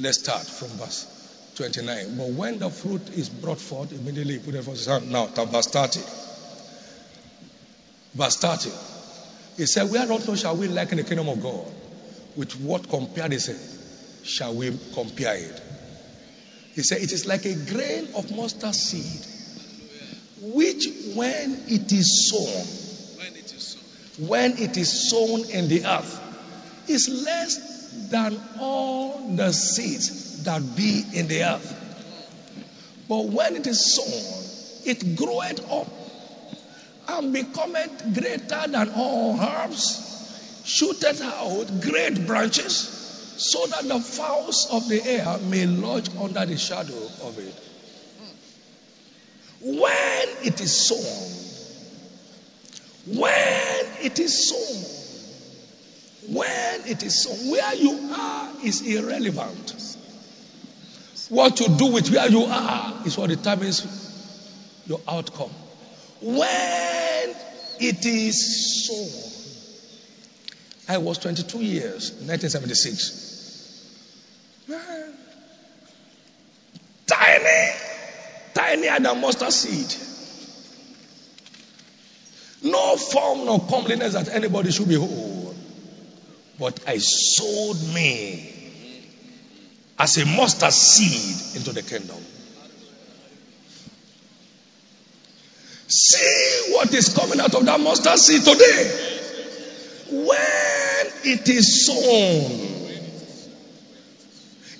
Let's start from verse 29. But when the fruit is brought forth, immediately put it for his hand. Now, to verse 30. Verse 30. He said, Whereunto shall we liken the kingdom of God? With what comparison shall we compare it? He said, It is like a grain of mustard seed, which when it is sown, When it is so. when it is sown in the earth, is less than all the seeds that be in the earth. But when it is sown, it groweth up and becometh greater than all herbs, shooteth out great branches, so that the fowls of the air may lodge under the shadow of it. When it is sown, when it is sown, when it is sown, where you are is irrelevant. What you do with where you are is what determines your outcome. When it is sown, I was 22 years, 1976. Man, Tiny, tinier other mustard seed. No form nor comeliness that anybody should behold. But I sowed me as a mustard seed into the kingdom. See what is coming out of that mustard seed today. When it is sown,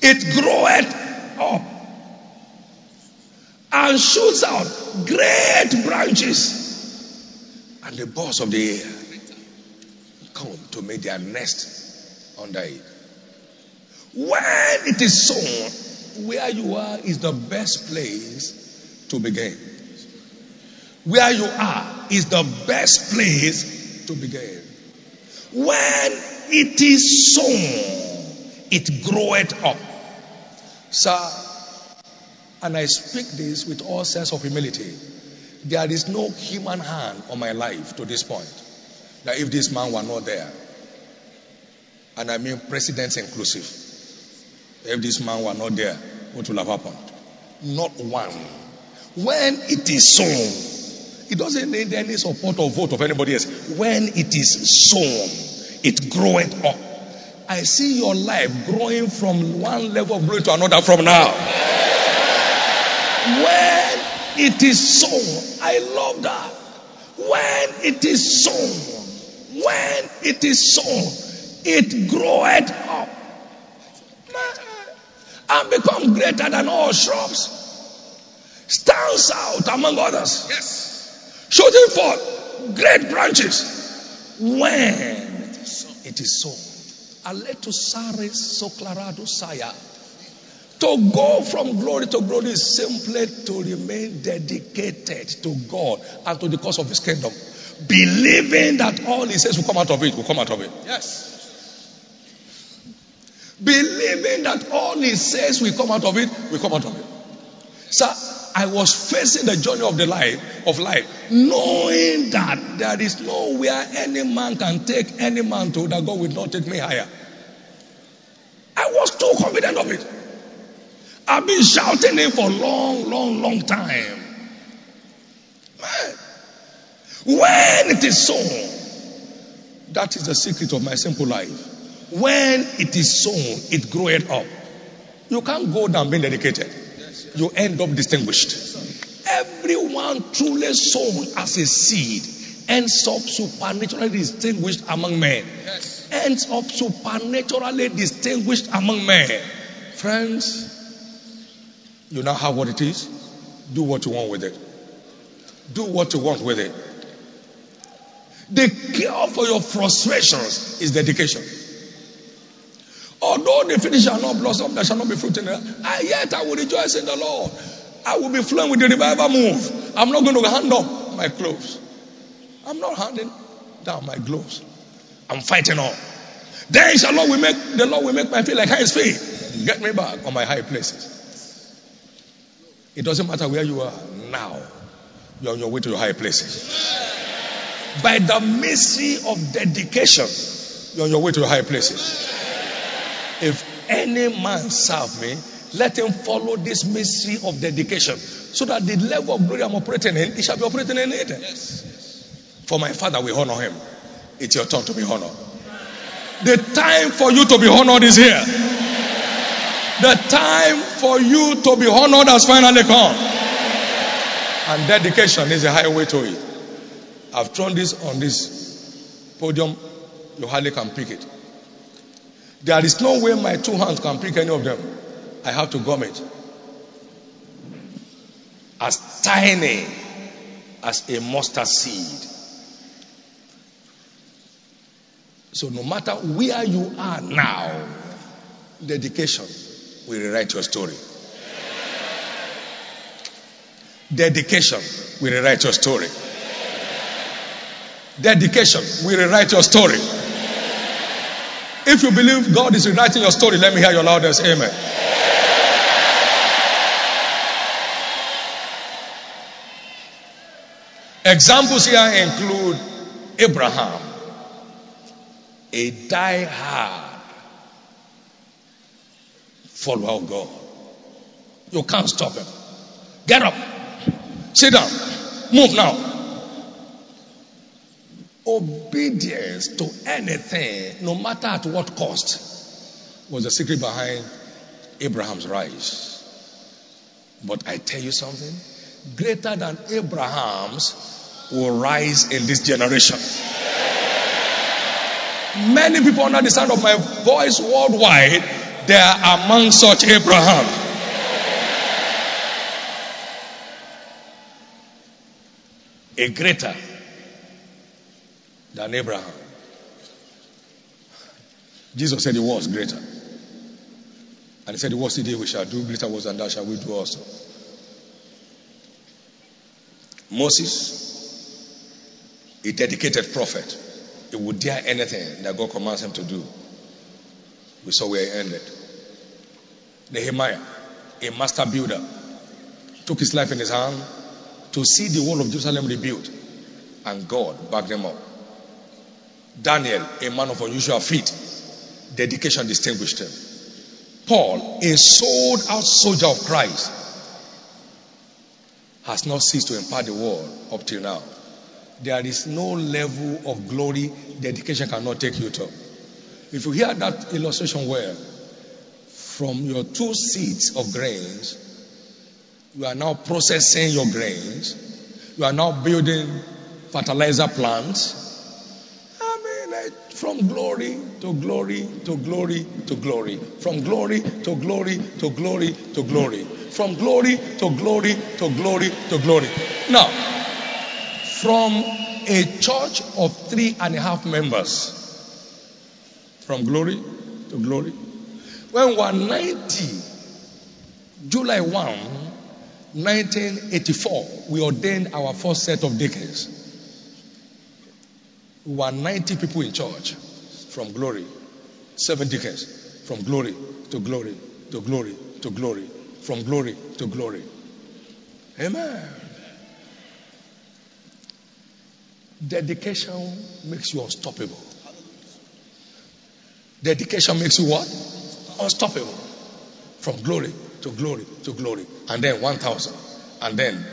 it groweth up and shoots out great branches, and the birds of the air come to make their nest under it. When it is sown, where you are is the best place to begin. Where you are is the best place to begin. When it is sown, it groweth up. Sir, and I speak this with all sense of humility. There is no human hand on my life to this point. That if this man were not there, and I mean presidents inclusive, if this man were not there, what would have happened? Not one. When it is sown, it doesn't need any support or vote of anybody else. When it is sown, it groweth up. I see your life growing from one level of glory to another from now. When it is sown, I love that. When it is sown, when it is sown, it groweth up and become greater than all shrubs. Stands out among others. Yes. Shooting forth great branches. When it is sown. Aleto sare soclarado saya. To go from glory to glory is simply to remain dedicated to God and to the cause of His kingdom. Believing that all He says will come out of it will come out of it. Yes. Believing that all He says will come out of it will come out of it. Sir, I was facing the journey of the life of life, knowing that there is nowhere any man can take any man to that God will not take me higher. I was too confident of it. I've been shouting it for a long, long, long time. Man, when it is sown, that is the secret of my simple life. When it is sown, it groweth up. You can't go down being dedicated. You end up distinguished. Everyone truly sown as a seed ends up supernaturally distinguished among men. Yes. Ends up supernaturally distinguished among men. Friends, you now have what it is. Do what you want with it. Do what you want with it. The cure for your frustrations is dedication. Although the finish shall not blossom, there shall not be fruit in it. I, yet I will rejoice in the Lord. I will be flowing with the revival move. I'm not going to hand up my clothes. I'm not handing down my gloves. I'm fighting on. Then shall Lord will make the Lord will make my feet like high speed. Get me back on my high places. It doesn't matter where you are now. You're on your way to your high places. By the mystery of dedication, you're on your way to your high places. If any man serve me, let him follow this mystery of dedication so that the level of glory I'm operating in, he shall be operating in it. Yes. For my father will honor him. It's your turn to be honored. The time for you to be honored is here. The time for you to be honored has finally come. And dedication is a highway to it. I've thrown this on this podium. You hardly can pick it. There is no way my two hands can pick any of them. I have to gum it. As tiny as a mustard seed. So no matter where you are now, dedication will rewrite your story. Dedication will rewrite your story. Dedication will rewrite your story. If you believe God is rewriting your story, let me hear your loudest amen. Examples here include Abraham, a die-hard follower of God. You can't stop him. Get up. Sit down. Move now. Obedience to anything, no matter at what cost, was the secret behind Abraham's rise. But I tell you something, greater than Abraham's will rise in this generation. Many people under the sound of my voice worldwide, they are among such Abraham. A greater than Abraham. Jesus said he was greater. And he said, What today we shall do, greater was than that shall we do also. Moses, a dedicated prophet, he would dare anything that God commands him to do. We saw where he ended. Nehemiah, a master builder, took his life in his hand to see the wall of Jerusalem rebuilt, and God backed him up. Daniel, a man of unusual feet, dedication distinguished him. Paul, a sold out soldier of Christ, has not ceased to impart the word up till now. There is no level of glory dedication cannot take you to. If you hear that illustration well, from your two seeds of grains, you are now processing your grains, you are now building fertilizer plants. I mean, from glory to glory to glory to glory. From glory to glory to glory to glory. From glory to glory to glory to glory. Now, from a church of three and a half members, from glory to glory. When we were 90, July 1, 1984, we ordained our first set of deacons. We were 90 people in church from glory, seven deacons, from glory to glory to glory to glory, from glory to glory. Amen. Dedication makes you unstoppable. Dedication makes you what? Unstoppable. From glory to glory to glory. And then 1,000. And then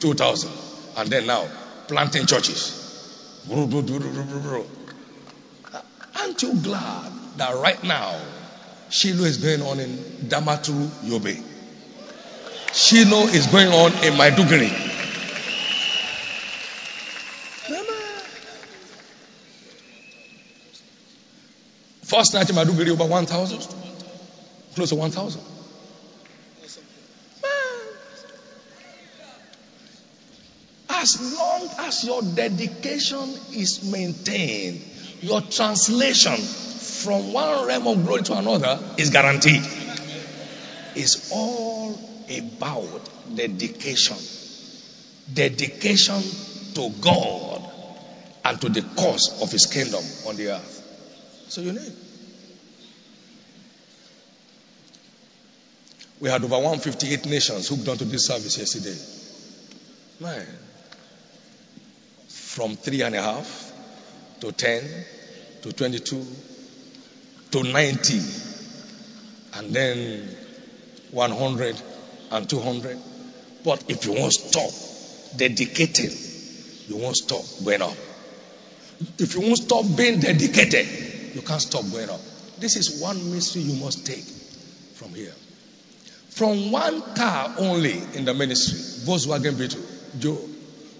2,000. And then now, planting churches. Aren't you glad that right now, Shiloh is going on in Damaturu, Yobe? Shiloh is going on in Maiduguri. First night in Maiduguri, over 1,000. Close to 1,000. As long as your dedication is maintained, your translation from one realm of glory to another is guaranteed. It's all about dedication. Dedication to God and to the cause of His kingdom on the earth. So you need. We had over 158 nations hooked onto this service yesterday. Man from three and a half to 10 to 22 to 90 and then 100 and 200. But if you won't stop dedicating, you won't stop going up. If you won't stop being dedicated, you can't stop going up. This is one mystery you must take from here. From one car only in the ministry, Volkswagen Beetle, Joe,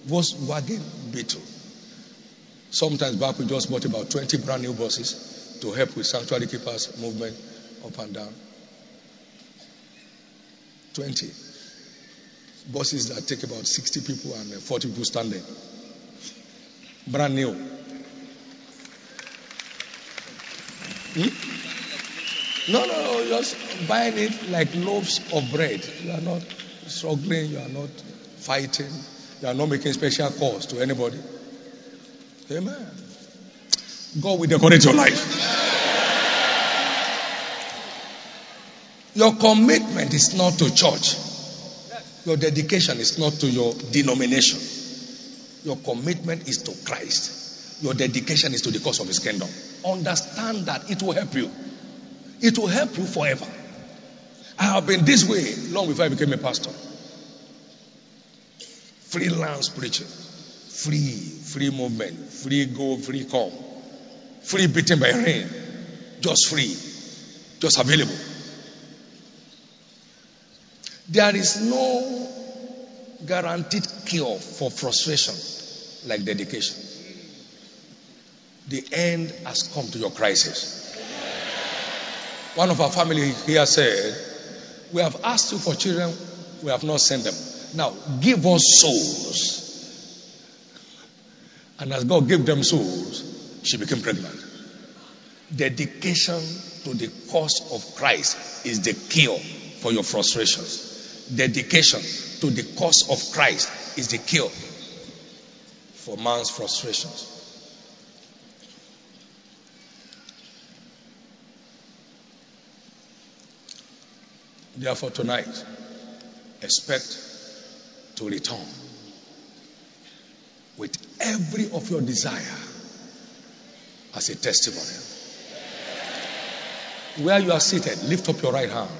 Volkswagen Beetle. Sometimes we just bought about 20 brand new buses to help with sanctuary keepers movement up and down. 20 buses that take about 60 people and 40 people standing. Brand new. Hmm? No, no, no, just buying it like loaves of bread. You are not struggling, you are not fighting. You are not making special calls to anybody. Amen. God will decorate your life. Your commitment is not to church. Your dedication is not to your denomination. Your commitment is to Christ. Your dedication is to the cause of His kingdom. Understand that it will help you. It will help you forever. I have been this way long before I became a pastor freelance preaching, free, free movement, free go, free come, free beaten by rain, just free, just available. There is no guaranteed cure for frustration like dedication. The end has come to your crisis. One of our family here said, We have asked you for children, we have not sent them. Now, give us souls. And as God gave them souls, she became pregnant. Dedication to the cause of Christ is the cure for your frustrations. Dedication to the cause of Christ is the cure for man's frustrations. Therefore, tonight, expect to return with every of your desire as a testimony. Where you are seated, lift up your right hand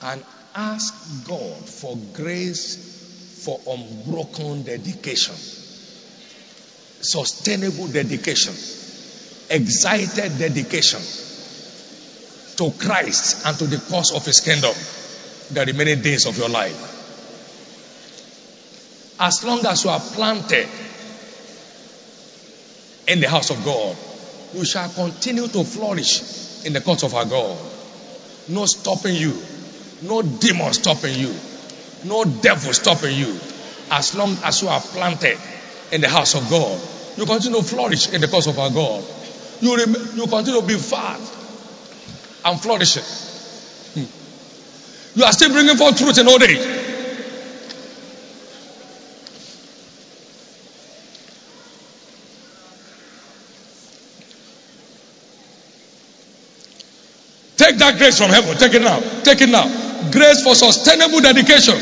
and ask God for grace for unbroken dedication, sustainable dedication, excited dedication to Christ and to the cause of His kingdom the remaining days of your life. As long as you are planted in the house of God, you shall continue to flourish in the courts of our God. No stopping you, no demon stopping you, no devil stopping you. As long as you are planted in the house of God, you continue to flourish in the courts of our God. You, rem- you continue to be fat and flourishing. Hmm. You are still bringing forth fruit in old age. Take that grace from heaven. Take it now. Take it now. Grace for sustainable dedication.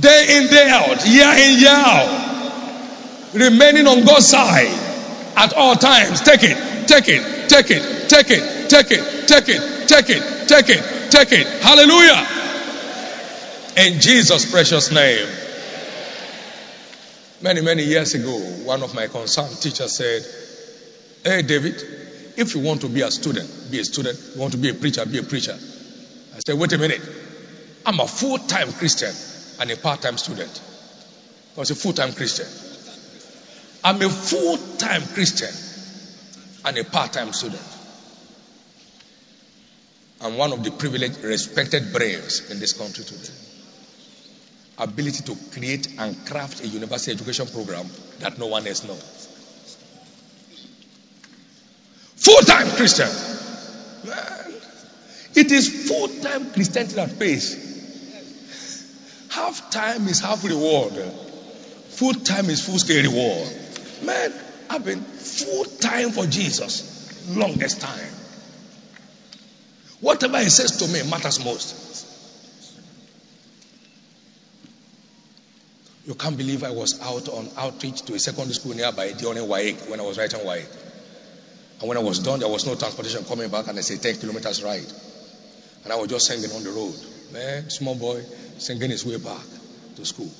Day in, day out. Year in, year out. Remaining on God's side at all times. Take it. Take it. Take it. Take it. Take it. Take it. Take it. Take it. Take it. Hallelujah. In Jesus' precious name. Many, many years ago, one of my concerned teachers said, Hey, David, if you want to be a student, be a student. You want to be a preacher, be a preacher. I said, wait a minute. I'm a full time Christian and a part time student. I was a full time Christian. I'm a full time Christian and a part time student. I'm one of the privileged, respected brains in this country today. Ability to create and craft a university education program that no one else knows. Full time Christian. Man, it is full time Christianity that pays. Half time is half reward. Full time is full scale reward. Man, I've been full time for Jesus longest time. Whatever he says to me matters most. You can't believe I was out on outreach to a secondary school nearby during WAEC when I was writing WAEC. And when I was done, there was no transportation coming back, and they say 10 kilometers ride. And I was just singing on the road. Man, small boy singing his way back to school.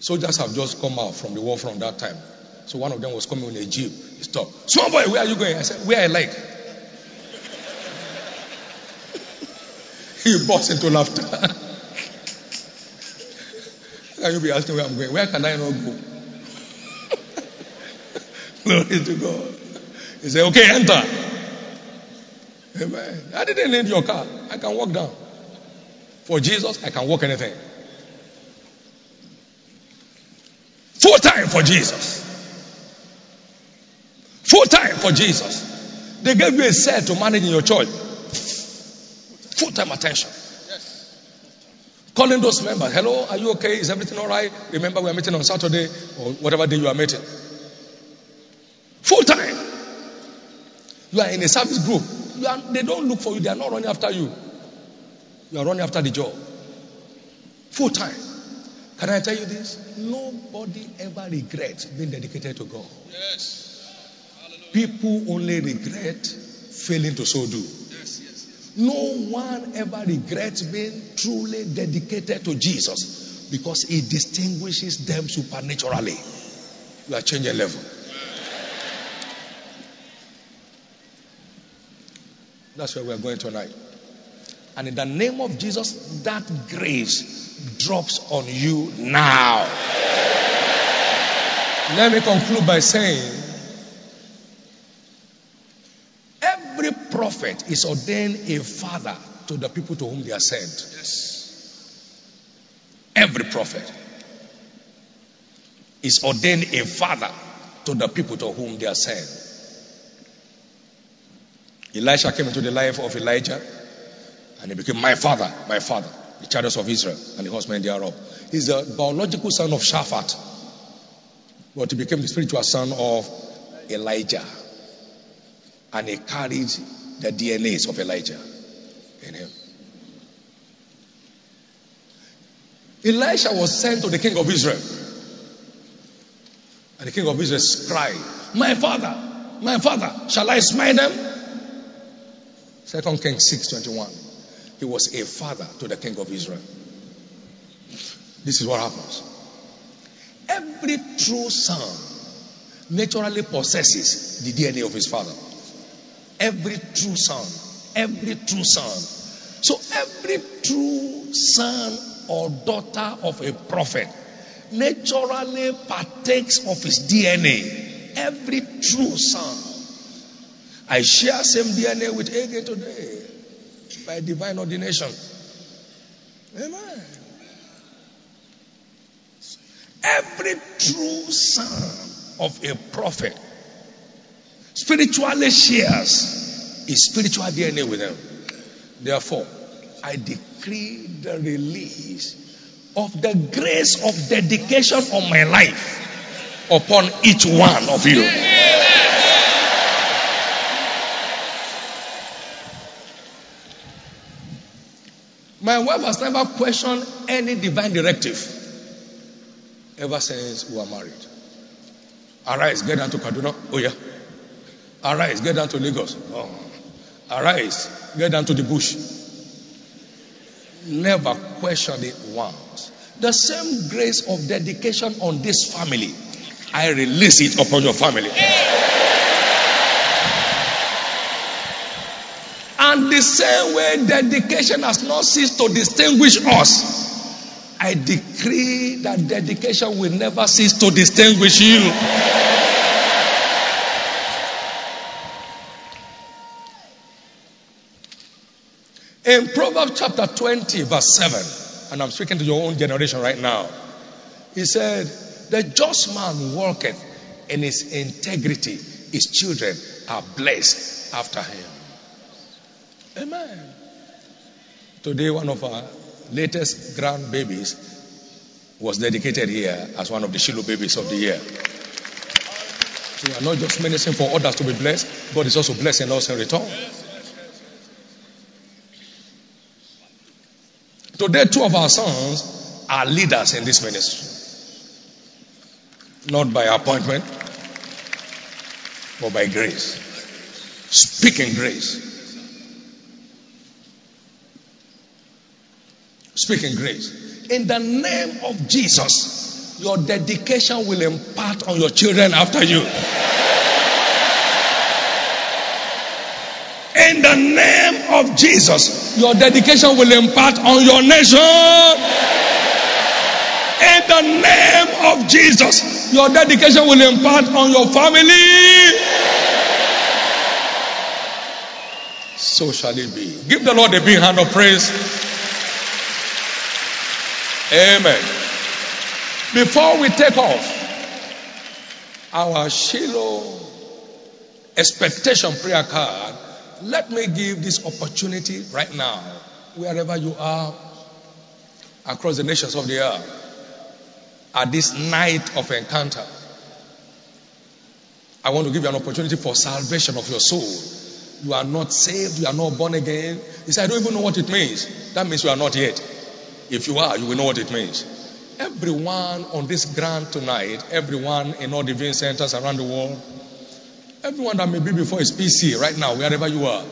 Soldiers have just come out from the war from that time. So one of them was coming in a jeep. He stopped. Small boy, where are you going? I said, Where I like. he burst into laughter. can you be asking where I'm going? Where can I not go? Glory to God. He said, okay, enter. Amen. I didn't need your car. I can walk down. For Jesus, I can walk anything. Full time for Jesus. Full time for Jesus. They gave you a set to manage in your church. Full time attention. Calling those members, hello, are you okay? Is everything all right? Remember, we are meeting on Saturday or whatever day you are meeting. Full time. You are in a service group. Are, they don't look for you. They are not running after you. You are running after the job. Full time. Can I tell you this? Nobody ever regrets being dedicated to God. Yes. Hallelujah. People only regret failing to so do. No one ever regrets being truly dedicated to Jesus because he distinguishes them supernaturally. You are changing level. That's where we are going tonight. And in the name of Jesus, that grace drops on you now. Let me conclude by saying every prophet is ordained a father to the people to whom they are sent. Yes. Every prophet is ordained a father to the people to whom they are sent. Elisha came into the life of Elijah and he became my father, my father, the chariots of Israel and the horsemen thereof. He's the biological son of Shaphat, but he became the spiritual son of Elijah. And he carried the DNAs of Elijah in him. Elisha was sent to the king of Israel. And the king of Israel cried, My father, my father, shall I smite them? Second Kings 6:21. He was a father to the king of Israel. This is what happens. Every true son naturally possesses the DNA of his father. Every true son, every true son. So every true son or daughter of a prophet naturally partakes of his DNA. every true son. I share same DNA with Hagin today by divine ordination. Amen. Every true son of a prophet spiritually shares his spiritual DNA with them. Therefore, I decree the release of the grace of dedication on my life upon each one of you. My wife has never questioned any divine directive ever since we were married. Arise, get down to Kaduna. Oh, yeah. Arise, get down to Lagos. Oh. Arise, get down to the bush. Never question it once. The same grace of dedication on this family, I release it upon your family. And the same way dedication has not ceased to distinguish us, I decree that dedication will never cease to distinguish you. In Proverbs chapter 20, verse 7, and I'm speaking to your own generation right now, he said, The just man walketh in his integrity, his children are blessed after him. Amen. Today, one of our latest grandbabies was dedicated here as one of the Shiloh babies of the year. So we are not just ministering for others to be blessed, God is also blessing us in return. Today, two of our sons are leaders in this ministry. Not by appointment, but by grace. Speaking grace. Speaking grace. In the name of Jesus, your dedication will impart on your children after you. In the name of Jesus, your dedication will impart on your nation. In the name of Jesus, your dedication will impart on your family. So shall it be. Give the Lord a big hand of praise. Amen. Before we take off our Shiloh expectation prayer card, let me give this opportunity right now, wherever you are, across the nations of the earth, at this night of encounter. I want to give you an opportunity for salvation of your soul. You are not saved, you are not born again. You say, I don't even know what it means. That means you are not yet. If you are, you will know what it means. Everyone on this ground tonight, everyone in all the viewing centers around the world, everyone that may be before his PC right now, wherever you are,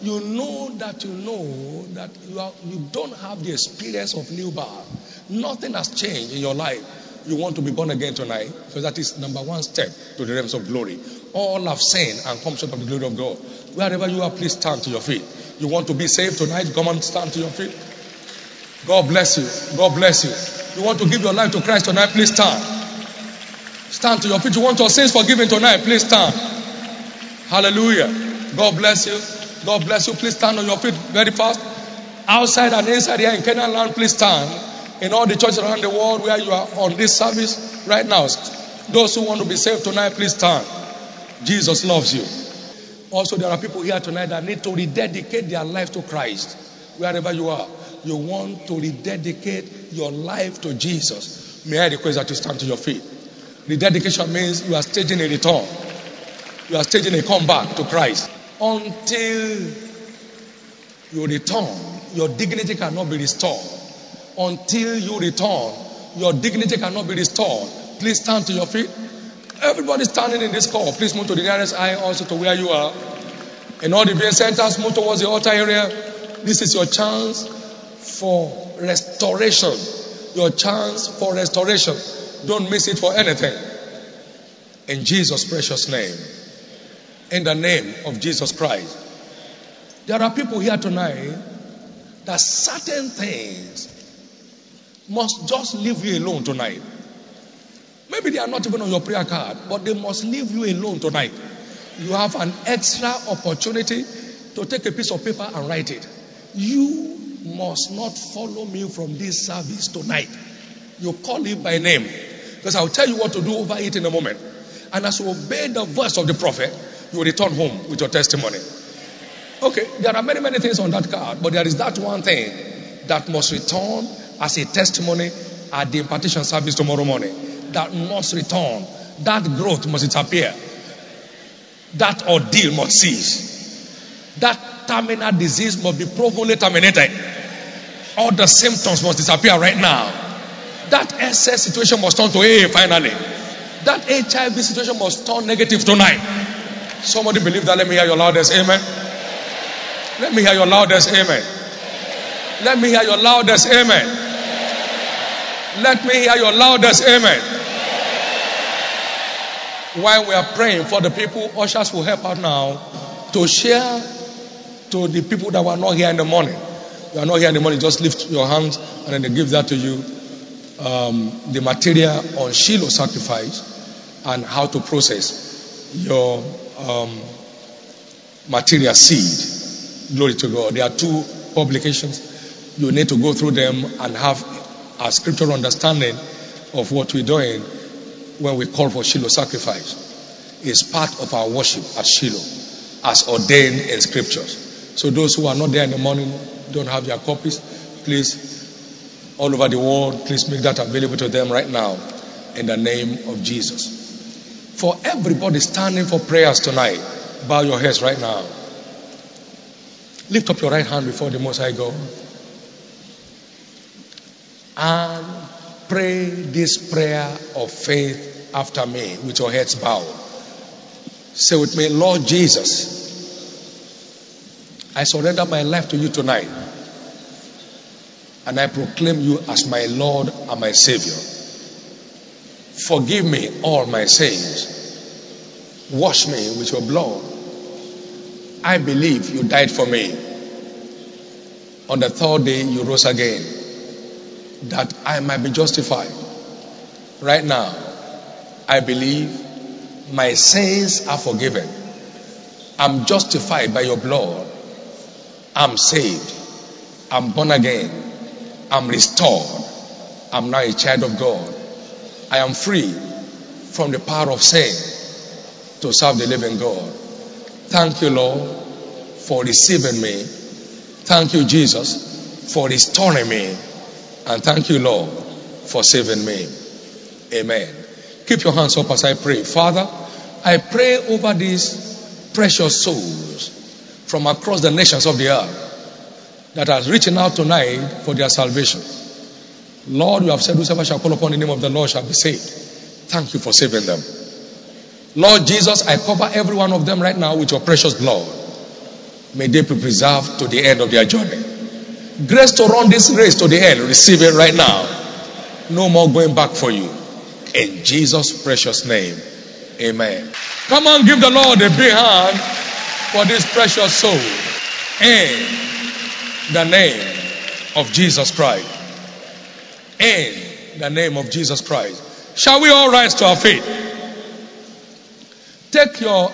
you know that you know that you, are, you don't have the experience of new birth. Nothing has changed in your life. You want to be born again tonight, so that is number one step to the realms of glory. All have sinned and come short of the glory of God. Wherever you are, please stand to your feet. You want to be saved tonight? Come on, stand to your feet. God bless you. God bless you. You want to give your life to Christ tonight? Please stand. Stand to your feet. You want your sins forgiven tonight? Please stand. Hallelujah. God bless you. God bless you. Please stand on your feet very fast. Outside and inside here in Canaan land, please stand. In all the churches around the world where you are on this service right now, those who want to be saved tonight, please stand. Jesus loves you. Also, there are people here tonight that need to rededicate their life to Christ. Wherever you are, you want to rededicate your life to Jesus. May I request that you stand to your feet? Rededication means you are staging a return. You are staging a comeback to Christ. Until you return, your dignity cannot be restored. Until you return, your dignity cannot be restored. Please stand to your feet. Everybody standing in this call, please move to the nearest aisle, also to where you are. In all the viewing centers, move towards the altar area. This is your chance for restoration. Your chance for restoration. Don't miss it for anything. In Jesus' precious name. In the name of Jesus Christ. There are people here tonight that certain things must just leave you alone tonight. Maybe they are not even on your prayer card, but they must leave you alone tonight. You have an extra opportunity to take a piece of paper and write it. You must not follow me from this service tonight. You call it by name. Because I'll tell you what to do over it in a moment. And as you obey the voice of the prophet, you return home with your testimony. Okay, there are many, many things on that card, but there is that one thing that must return as a testimony at the impartation service tomorrow morning. That must return. That growth must disappear. That ordeal must cease. That terminal disease must be provenly terminated. All the symptoms must disappear right now. That SS situation must turn to A finally. That HIV situation must turn negative tonight. Somebody believe that. Let me hear your loudest amen. Let me hear your loudest amen. Let me hear your loudest amen. Let me hear your loudest amen. While we are praying for the people, ushers will help out now to share to the people that were not here in the morning. You are not here in the morning, just lift your hands and then they give that to you. Um, the material on Shiloh sacrifice and how to process your um, material seed. Glory to God. There are two publications. You need to go through them and have a scriptural understanding of what we're doing when we call for Shiloh sacrifice. It's part of our worship at Shiloh as ordained in scriptures. So those who are not there in the morning, don't have their copies, please, all over the world, please make that available to them right now in the name of Jesus. For everybody standing for prayers tonight, bow your heads right now. Lift up your right hand before the Most High God and pray this prayer of faith after me with your heads bowed. Say with me, Lord Jesus, I surrender my life to you tonight and I proclaim you as my Lord and my Savior. Forgive me all my sins. Wash me with your blood. I believe you died for me. On the third day, you rose again that I might be justified. Right now, I believe my sins are forgiven. I'm justified by your blood. I'm saved. I'm born again. I'm restored. I'm now a child of God. I am free from the power of sin to serve the living God. Thank you, Lord, for receiving me. Thank you, Jesus, for restoring me. And thank you, Lord, for saving me. Amen. Keep your hands up as I pray. Father, I pray over these precious souls from across the nations of the earth that are reaching out tonight for their salvation. Lord, you have said, Whosoever shall call upon the name of the Lord shall be saved. Thank you for saving them. Lord Jesus, I cover every one of them right now with your precious blood. May they be preserved to the end of their journey. Grace to run this race to the end. Receive it right now. No more going back for you. In Jesus' precious name. Amen. Come on, give the Lord a big hand for this precious soul. In the name of Jesus Christ. In the name of Jesus Christ. Shall we all rise to our feet? Take your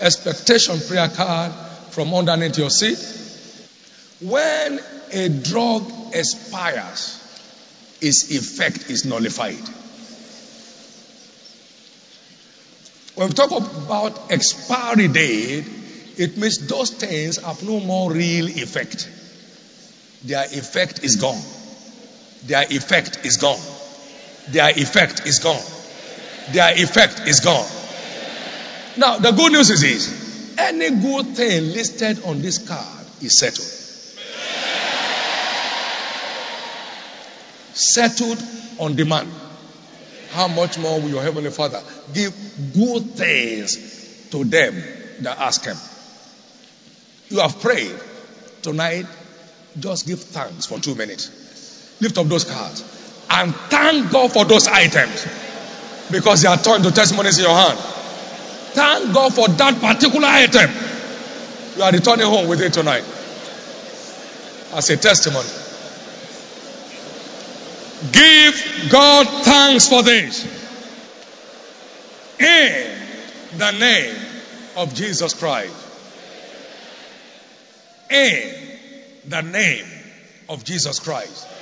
expectation prayer card from underneath your seat. When a drug expires, its effect is nullified. When we talk about expiry date, it means those things have no more real effect. Their effect is gone. Their effect is gone. Their effect is gone. Their effect is gone. Now, the good news is this any good thing listed on this card is settled. Settled on demand. How much more will your Heavenly Father give good things to them that ask Him? You have prayed. Tonight, just give thanks for two minutes. Lift up those cards and thank God for those items because they are turned to testimonies in your hand. Thank God for that particular item. You are returning home with it tonight as a testimony. Give God thanks for this. In the name of Jesus Christ. In the name of Jesus Christ.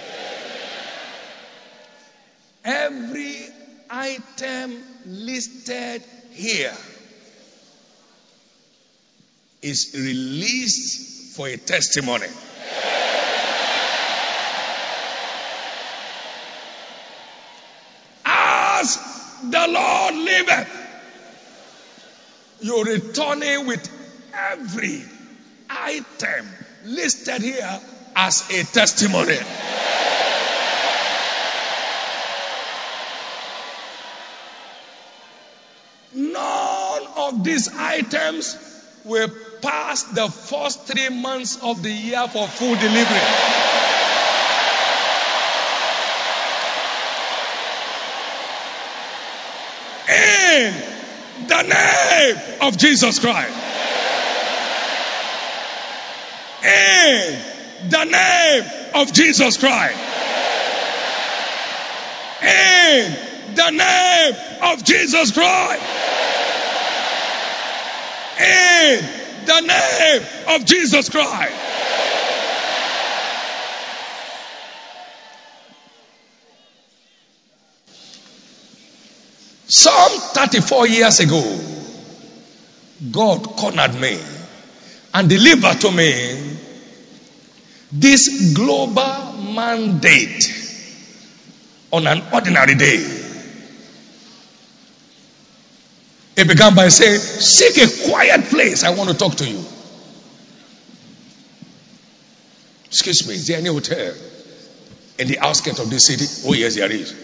Every item listed here is released for a testimony. As the Lord liveth, you return it with every item listed here as a testimony. Of these items will pass the first three months of the year for full delivery. In the name of Jesus Christ. In the name of Jesus Christ. In the name of Jesus Christ. In the name of Jesus Christ. Some 34 years ago, God cornered me and delivered to me this global mandate on an ordinary day. It began by saying, Seek a quiet place. I want to talk to you. Excuse me, is there any hotel in the outskirts of this city? Oh, yes, there is.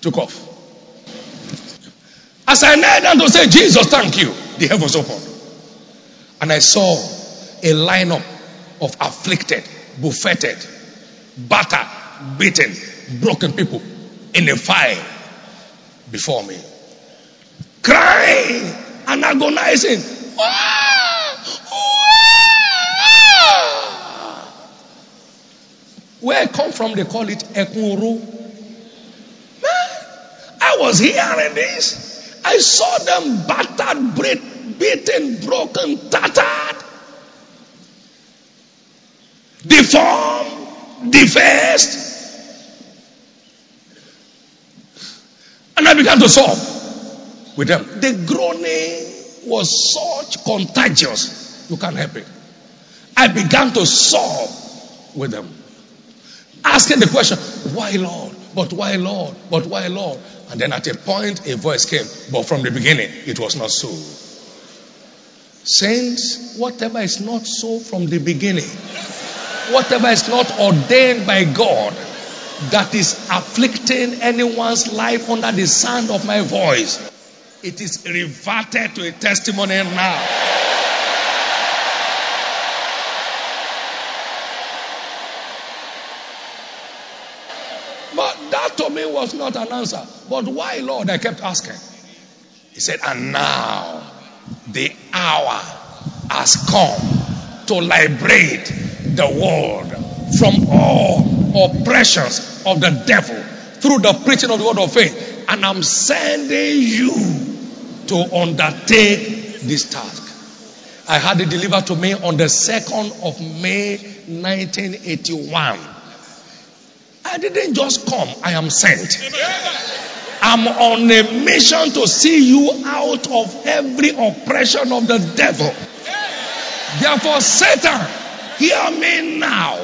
Took off. As I knelt down to say, Jesus, thank you, the heavens opened. And I saw a lineup of afflicted, buffeted, battered, beaten, broken people in a fire before me. Crying and agonizing. Where I come from, they call it Ekunru. I was hearing this. I saw them battered, beaten, broken, tattered, deformed, defaced. And I began to sob with them. The groaning was such contagious, you can't help it. I began to sob with them. Asking the question, why Lord? But why Lord? But why Lord? And then at a point a voice came, but from the beginning it was not so. Saints, whatever is not so from the beginning, whatever is not ordained by God, that is afflicting anyone's life under the sound of my voice, it is reverted to a testimony now. But that to me was not an answer. But why, Lord? I kept asking. He said, And now the hour has come to liberate the world from all oppressions of the devil through the preaching of the word of faith. And I'm sending you to undertake this task. I had it delivered to me on the 2nd of May 1981. I didn't just come, I am sent. I'm on a mission to see you out of every oppression of the devil. Therefore, Satan, hear me now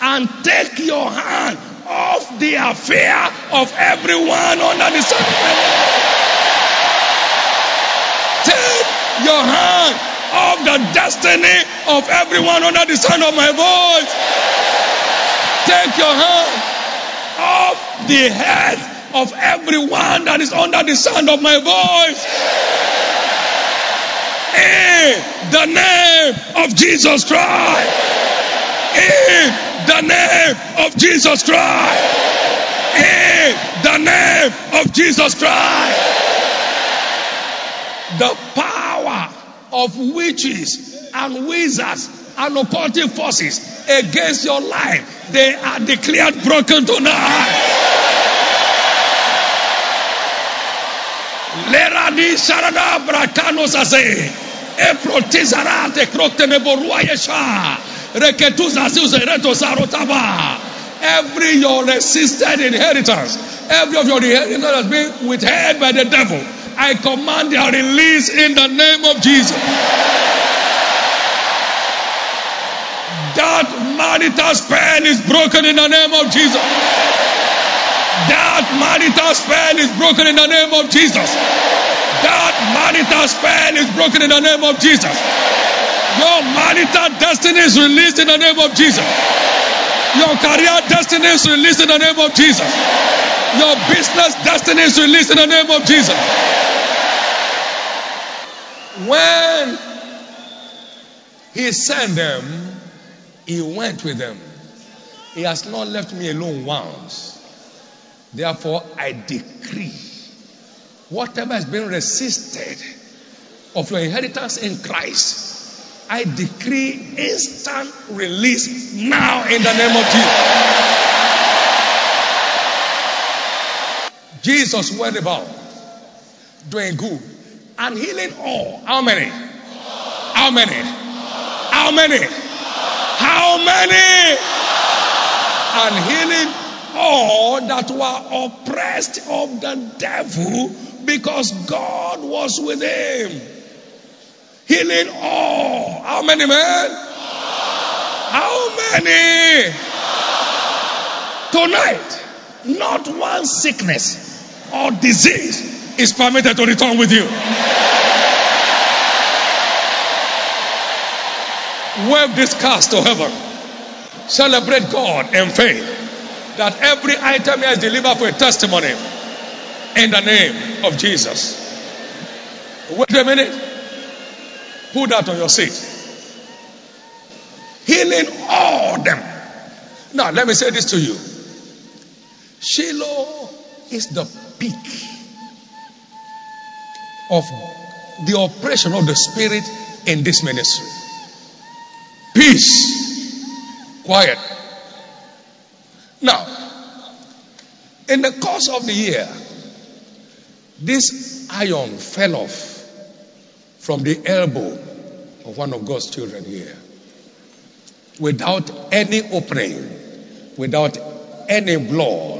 and take your hand off the affair of everyone under the sun. Take your hand off the destiny of everyone under the sound of my voice. Take your hand off the head of everyone that is under the sound of my voice. In the name of Jesus Christ. In the name of Jesus Christ. In the name of Jesus Christ. The power of witches and wizards and occultic forces against your life, they are declared broken tonight. Every your resisted inheritance, every of your inheritance has been withheld by the devil. I command their release in the name of Jesus. That marital spell is broken in the name of Jesus. That marital spell is broken in the name of Jesus. That marital spell is broken in the name of Jesus. Your marital destiny is released in the name of Jesus. Your career destiny is released in the name of Jesus. Your business destiny is released in the name of Jesus. When he sent them, he went with them. He has not left me alone once. Therefore, I decree whatever has been resisted of your inheritance in Christ, I decree instant release now in the name of Jesus. Jesus went about doing good and healing all. How many? How many? How many? How many? And healing all that were oppressed of the devil because God was with him. Healing all. How many men? How many? Tonight, not one sickness or disease is permitted to return with you. Wave this cast to heaven. Celebrate God in faith that every item here is delivered for a testimony in the name of Jesus. Wait a minute. Put that on your seat. Healing all them. Now, let me say this to you Shiloh is the peak of the operation of the Spirit in this ministry. Peace, quiet. Now, in the course of the year, this iron fell off from the elbow of one of God's children here without any opening, without any blood.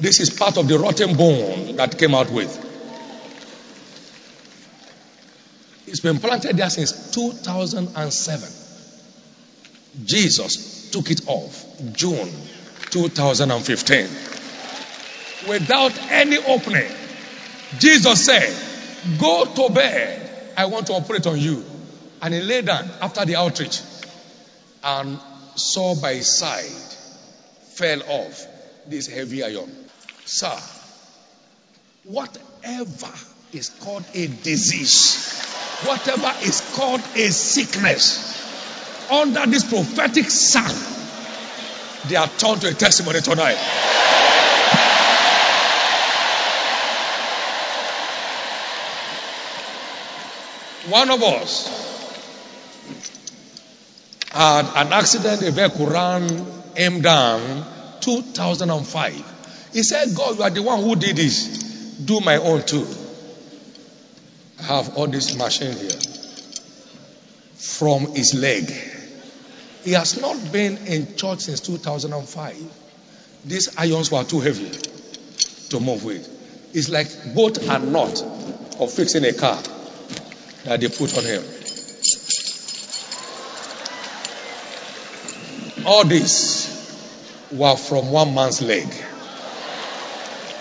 This is part of the rotten bone that came out with. It's been planted there since 2007. Jesus took it off June 2015 without any opening. Jesus said, Go to bed. I want to operate on you. And he lay down after the outreach and saw by his side fell off this heavy iron. Sir, whatever is called a disease, whatever is called a sickness, under this prophetic sound, they are turned to a testimony tonight. One of us had an accident, a vehicle ran him down 2005. He said, God, you are the one who did this. Do my own too. I have all this machine here from his leg. He has not been in church since 2005. These irons were too heavy to move with. It's like both and not of fixing a car that they put on him. All these were from one man's leg.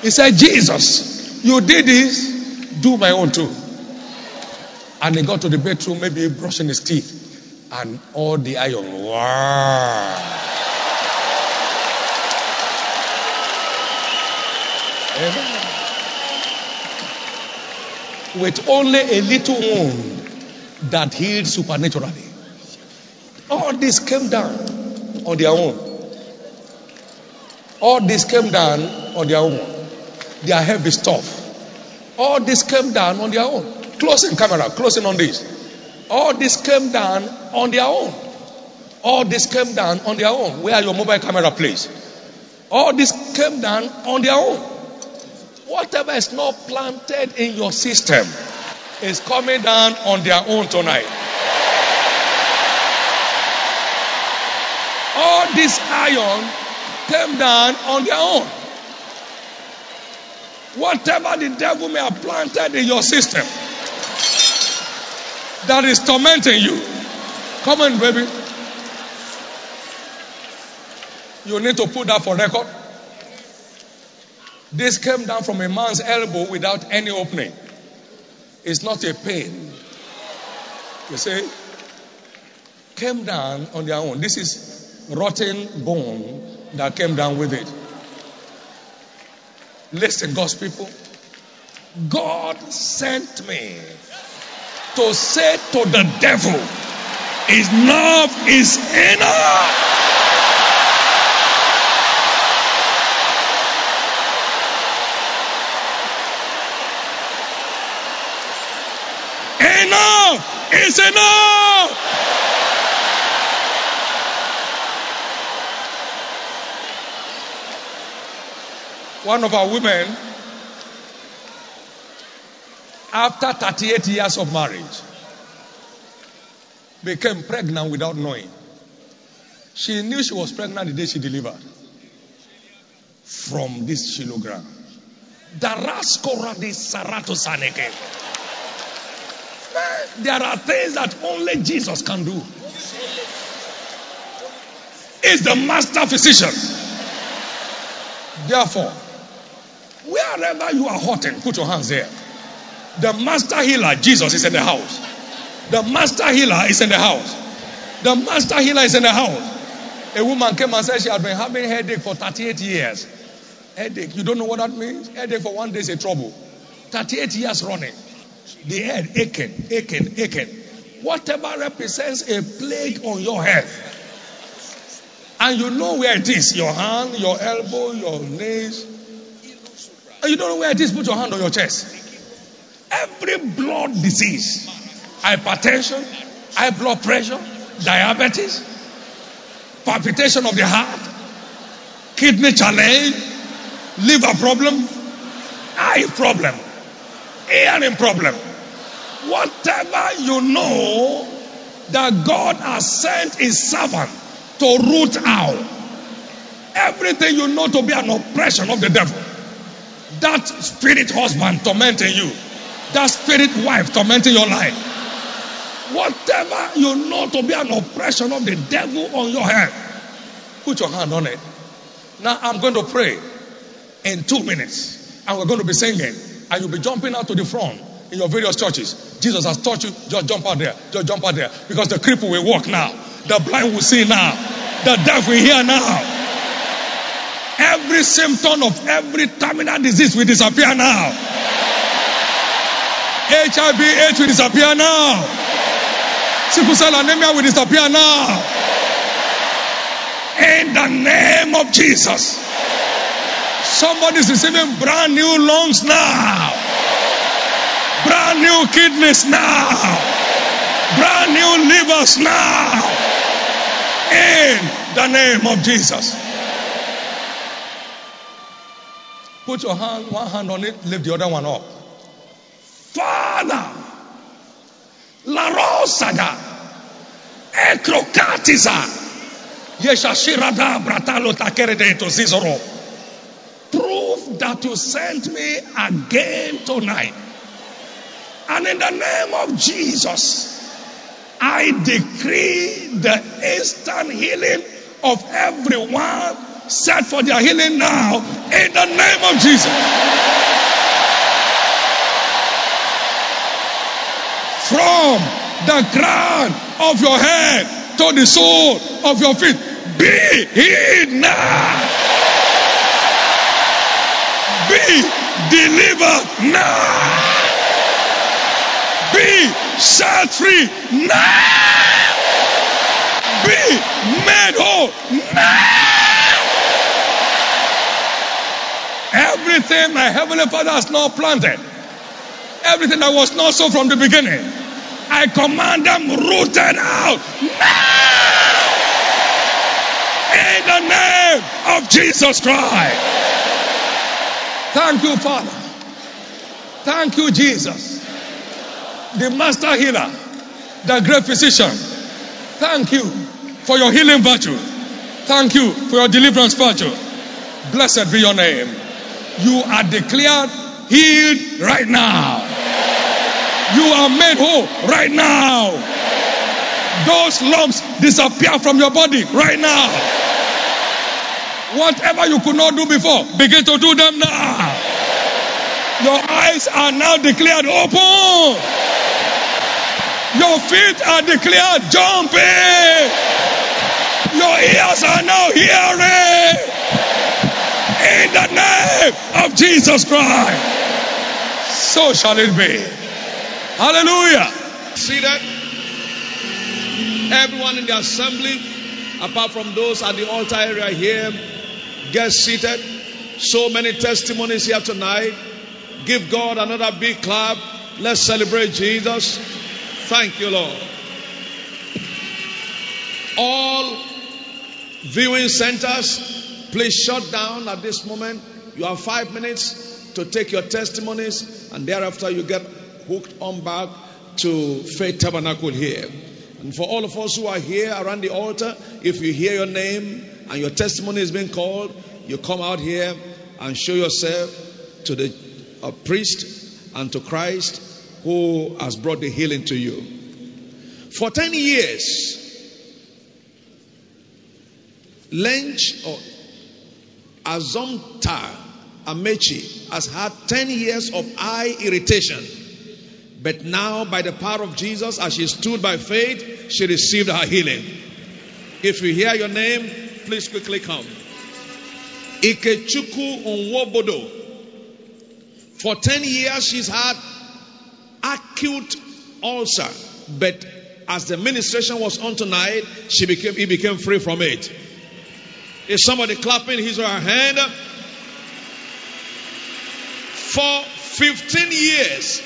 He said, Jesus, you did this, do my own too. And he got to the bedroom, maybe brushing his teeth, and all the iron. Wow. With only a little wound that healed supernaturally. All this came down on their own. All this came down on their own. Their heavy stuff. All this came down on their own. Closing camera, closing on this. All this came down on their own. All this came down on their own. Where are your mobile camera, please? All this came down on their own. Whatever is not planted in your system is coming down on their own tonight. All this iron came down on their own. Whatever the devil may have planted in your system that is tormenting you. Come on, baby. You need to put that for record. This came down from a man's elbow without any opening. It's not a pain. You see? Came down on their own. This is rotten bone that came down with it. Listen, God's people. God sent me to say to the devil, enough is enough. Enough is enough. One of our women, after 38 years of marriage, became pregnant without knowing. She knew she was pregnant the day she delivered from this kilogram. Saneke. Eh, there are things that only Jesus can do. Is the master physician. Therefore, wherever you are hurting, put your hands there. The master healer, Jesus, is in the house. The master healer is in the house. The master healer is in the house. A woman came and said she had been having headache for 38 years. Headache, you don't know what that means? Headache for one day is a trouble. 38 years running. The head aching, aching, aching. Whatever represents a plague on your head. And you know where it is your hand, your elbow, your knees. And you don't know where it is, put your hand on your chest. Every blood disease, hypertension, high blood pressure, diabetes, palpitation of the heart, kidney challenge, liver problem, eye problem, hearing problem. Whatever you know that God has sent his servant to root out. Everything you know to be an oppression of the devil. That spirit husband tormenting you. That spirit wife tormenting your life. Whatever you know to be an oppression of the devil on your head. Put your hand on it. Now I'm going to pray in two minutes. And we're going to be singing. And you'll be jumping out to the front in your various churches. Jesus has taught you, just jump out there. Just jump out there. Because the cripple will walk now. The blind will see now. The deaf will hear now. Every symptom of every terminal disease will disappear now. HIV AIDS will disappear now. Sickle cell anemia will disappear now. In the name of Jesus. Somebody is receiving brand new lungs now. Brand new kidneys now. Brand new livers now. In the name of Jesus. Put your hand, one hand on it, lift the other one up. Father, La Rosada, Ekrokatiza, Yeshashirada Bratalo Takerede to Zizoro. Prove that you sent me again tonight. And in the name of Jesus, I decree the instant healing of everyone set for their healing now in the name of Jesus. From the crown of your head to the sole of your feet, be healed now. Be delivered now. Be set free now. Be made whole now. Everything my heavenly Father has not planted, everything that was not so from the beginning, I command them rooted out now. In the name of Jesus Christ. Thank you, Father. Thank you, Jesus. The master healer, the great physician. Thank you for your healing virtue. Thank you for your deliverance virtue. Blessed be your name. You are declared healed right now. You are made whole right now. Those lumps disappear from your body right now. Whatever you could not do before, begin to do them now. Your eyes are now declared open. Your feet are declared jumping. Your ears are now hearing. Name of Jesus Christ. So shall it be. Hallelujah. See that? Everyone in the assembly, apart from those at the altar area here, get seated. So many testimonies here tonight. Give God another big clap. Let's celebrate Jesus. Thank you, Lord. All viewing centers, please shut down at this moment. You have five minutes to take your testimonies, and thereafter you get hooked on back to Faith Tabernacle here. And for all of us who are here around the altar, if you hear your name and your testimony is being called, you come out here and show yourself to the uh, priest and to Christ who has brought the healing to you. For 10 years, Lench or Azomta Amechi has had 10 years of eye irritation. But now, by the power of Jesus, as she stood by faith, she received her healing. If you hear your name, please quickly come. Ikechuku Onwobodo. For 10 years, she's had acute ulcer. But as the ministration was on tonight, she became, he became free from it. Is somebody clapping his or her hand? For 15 years,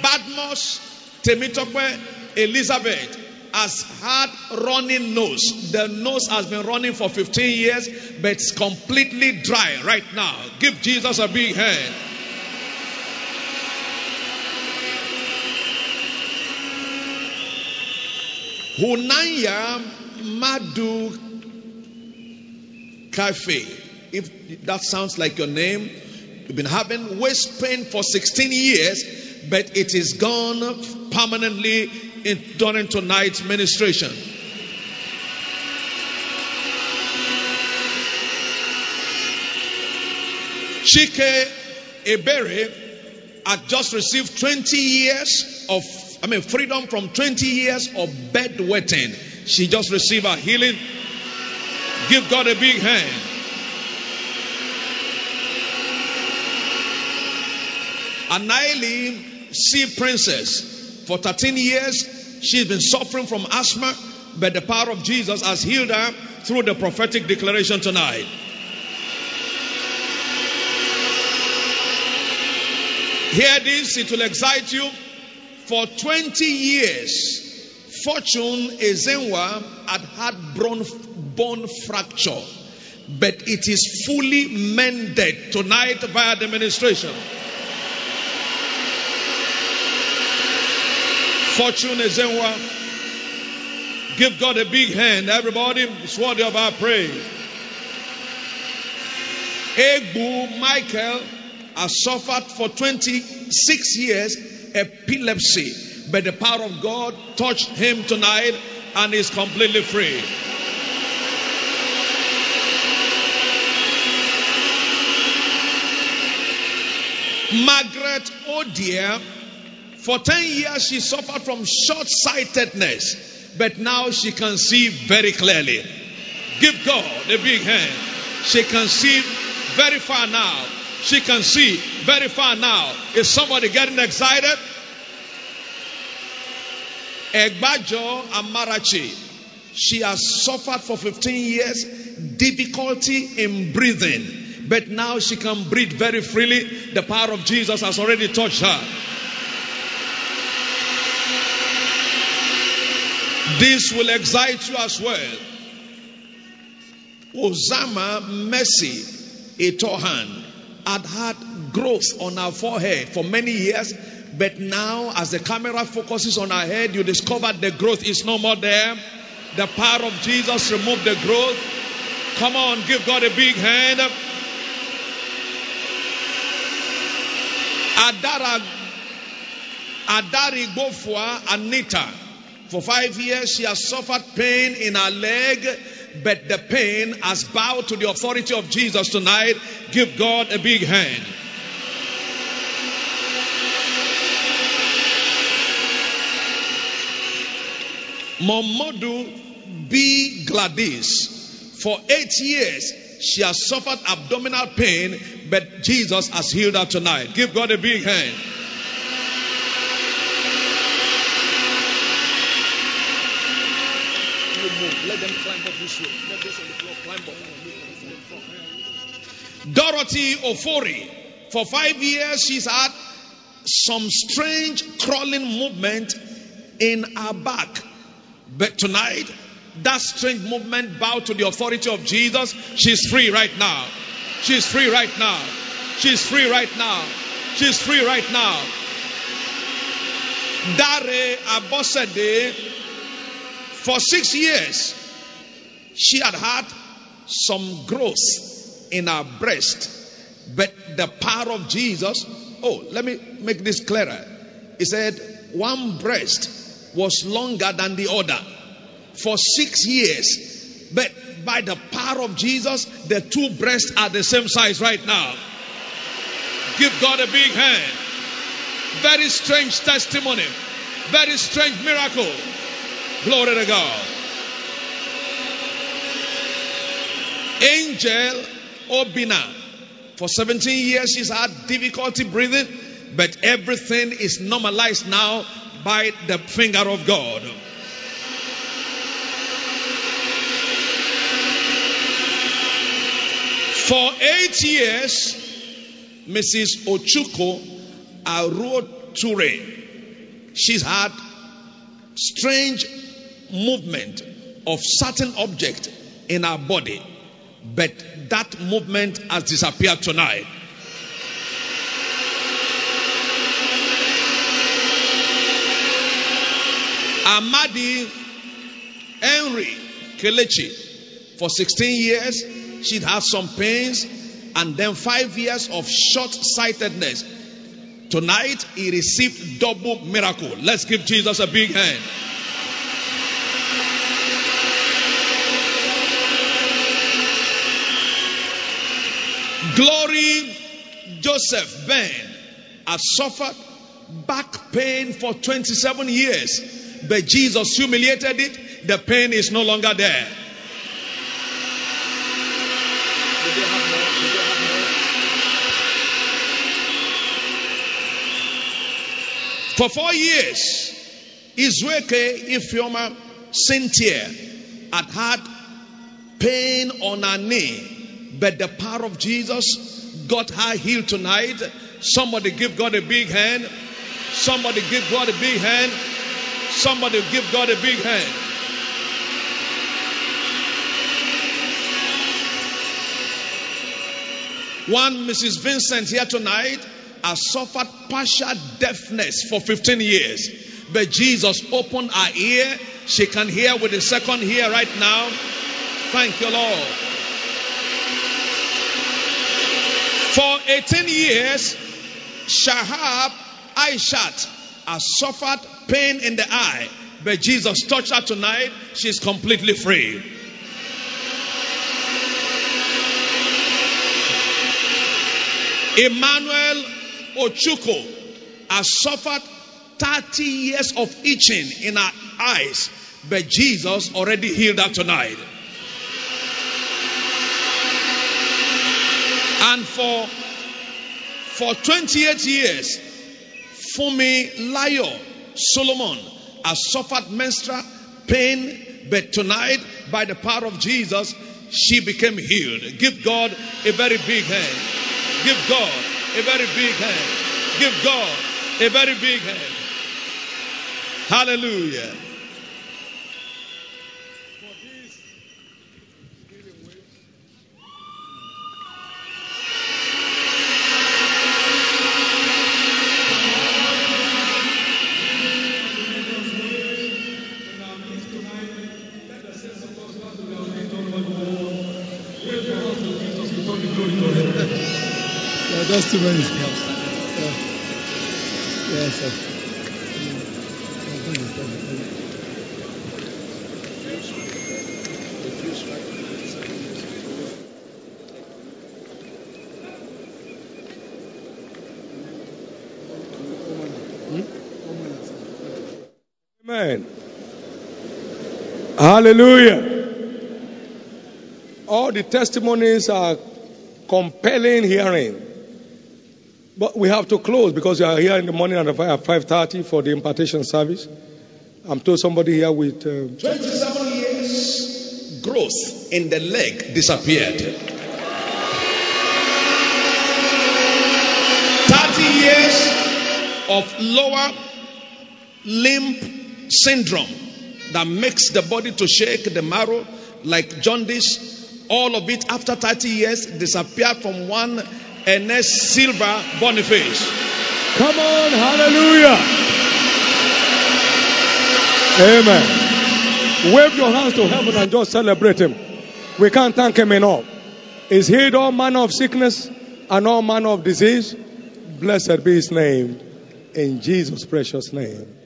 Badmos Temitope Elizabeth has had running nose. The nose has been running for 15 years, but it's completely dry right now. Give Jesus a big hand. Hunanya Madu Cafe. If that sounds like your name, you've been having waist pain for 16 years, but it is gone permanently in, during tonight's ministration. Chike Ebere had just received 20 years of, I mean, freedom from 20 years of bedwetting. She just received a healing. Give God a big hand. Anaili Sea Princess, for 13 years, she's been suffering from asthma, but the power of Jesus has healed her through the prophetic declaration tonight. Hear this, it will excite you. For 20 years, Fortune Ezenwa had had bone, bone fracture, but it is fully mended tonight via the ministration. Fortune Ezenwa, give God a big hand, everybody. It's worthy of our praise. Egbu Michael has suffered for 26 years epilepsy, but the power of God touched him tonight and is completely free. Margaret Odier, for 10 years she suffered from short sightedness, but now she can see very clearly. Give God a big hand. She can see very far now. She can see very far now. Is somebody getting excited? Egbajo Amarachi. She has suffered for 15 years difficulty in breathing. But now she can breathe very freely. The power of Jesus has already touched her. This will excite you as well. Osama Messi Etohan had had growth on her forehead for many years, but now, as the camera focuses on her head, you discover the growth is no more there. The power of Jesus removed the growth. Come on, give God a big hand. Adara Adari Gofua Anita. For five years, she has suffered pain in her leg, but the pain has bowed to the authority of Jesus tonight. Give God a big hand. Momodu B. Gladys. For eight years, she has suffered abdominal pain, but Jesus has healed her tonight. Give God a big hand. Let them climb up this way. Let on the floor climb up. Dorothy Ofori. For five years, she's had some strange crawling movement in her back. But tonight, that strange movement bowed to the authority of Jesus. She's free right now. She's free right now. She's free right now. She's free right now. Dare Abosede, for six years, she had had some growth in her breast, but the power of Jesus. Oh, let me make this clearer. He said, one breast was longer than the other for six years. But by the power of Jesus, the two breasts are the same size right now. Give God a big hand. Very strange testimony. Very strange miracle. Glory to God. Angel Obina. For 17 years, she's had difficulty breathing, but everything is normalized now by the finger of God. For eight years, Mrs. Ochuko Aroture, she's had strange movement of certain object in our body, but that movement has disappeared tonight. Amadi Henry Kelechi, for 16 years, she'd had some pains and then five years of short sightedness. Tonight, he received double miracle. Let's give Jesus a big hand. Glory Joseph Ben has suffered back pain for 27 years, but Jesus humiliated it. The pain is no longer there. For four years, Izweke Ifeoma Cynthia had had pain on her knee, but the power of Jesus got her healed tonight. Somebody give God a big hand. Somebody give God a big hand. Somebody give God a big hand. One Mrs. Vincent here tonight has suffered partial deafness for 15 years. But Jesus opened her ear. She can hear with the second ear right now. Thank you, Lord. For 18 years, Shahab Aishat has suffered pain in the eye. But Jesus touched her tonight. She's completely free. Emmanuel Ochuko has suffered 30 years of itching in her eyes, but Jesus already healed her tonight. And for for 28 years, Fumi Layo Solomon has suffered menstrual pain, but tonight, by the power of Jesus, she became healed. Give God a very big hand. Give God a very big hand. Give God a very big hand. Hallelujah. Testimony. Yeah. Yes, sir. Amen. Hallelujah. All the testimonies are compelling hearing. But we have to close because we are here in the morning at 5.30 for the impartation service. I'm told somebody here with... Um, 27 years growth in the leg disappeared. 30 years of lower limb syndrome that makes the body to shake the marrow like jaundice. All of it after 30 years disappeared from one NS Silver Boniface. Come on, hallelujah. Amen. Wave your hands to heaven and just celebrate him. We can't thank him enough. He's healed all manner of sickness and all manner of disease. Blessed be his name. In Jesus' precious name.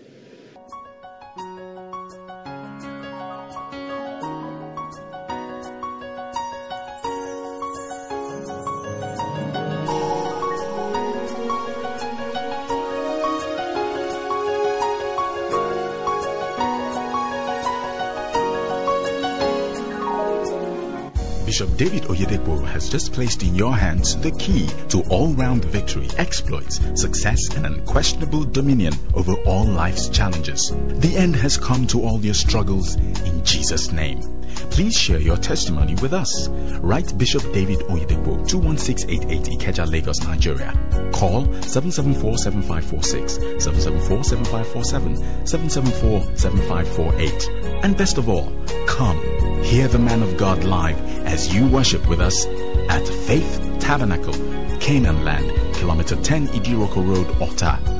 Bishop David Oyedepo has just placed in your hands the key to all-round victory, exploits, success, and unquestionable dominion over all life's challenges. The end has come to all your struggles in Jesus' name. Please share your testimony with us. Write Bishop David Oyedepo, 21688 Ikeja, Lagos, Nigeria. Call 774-7546, 774-7547, 774-7548. And best of all, come hear the man of God live as you worship with us at Faith Tabernacle, Canaan Land, Kilometer 10 Idiroko Road, Ota.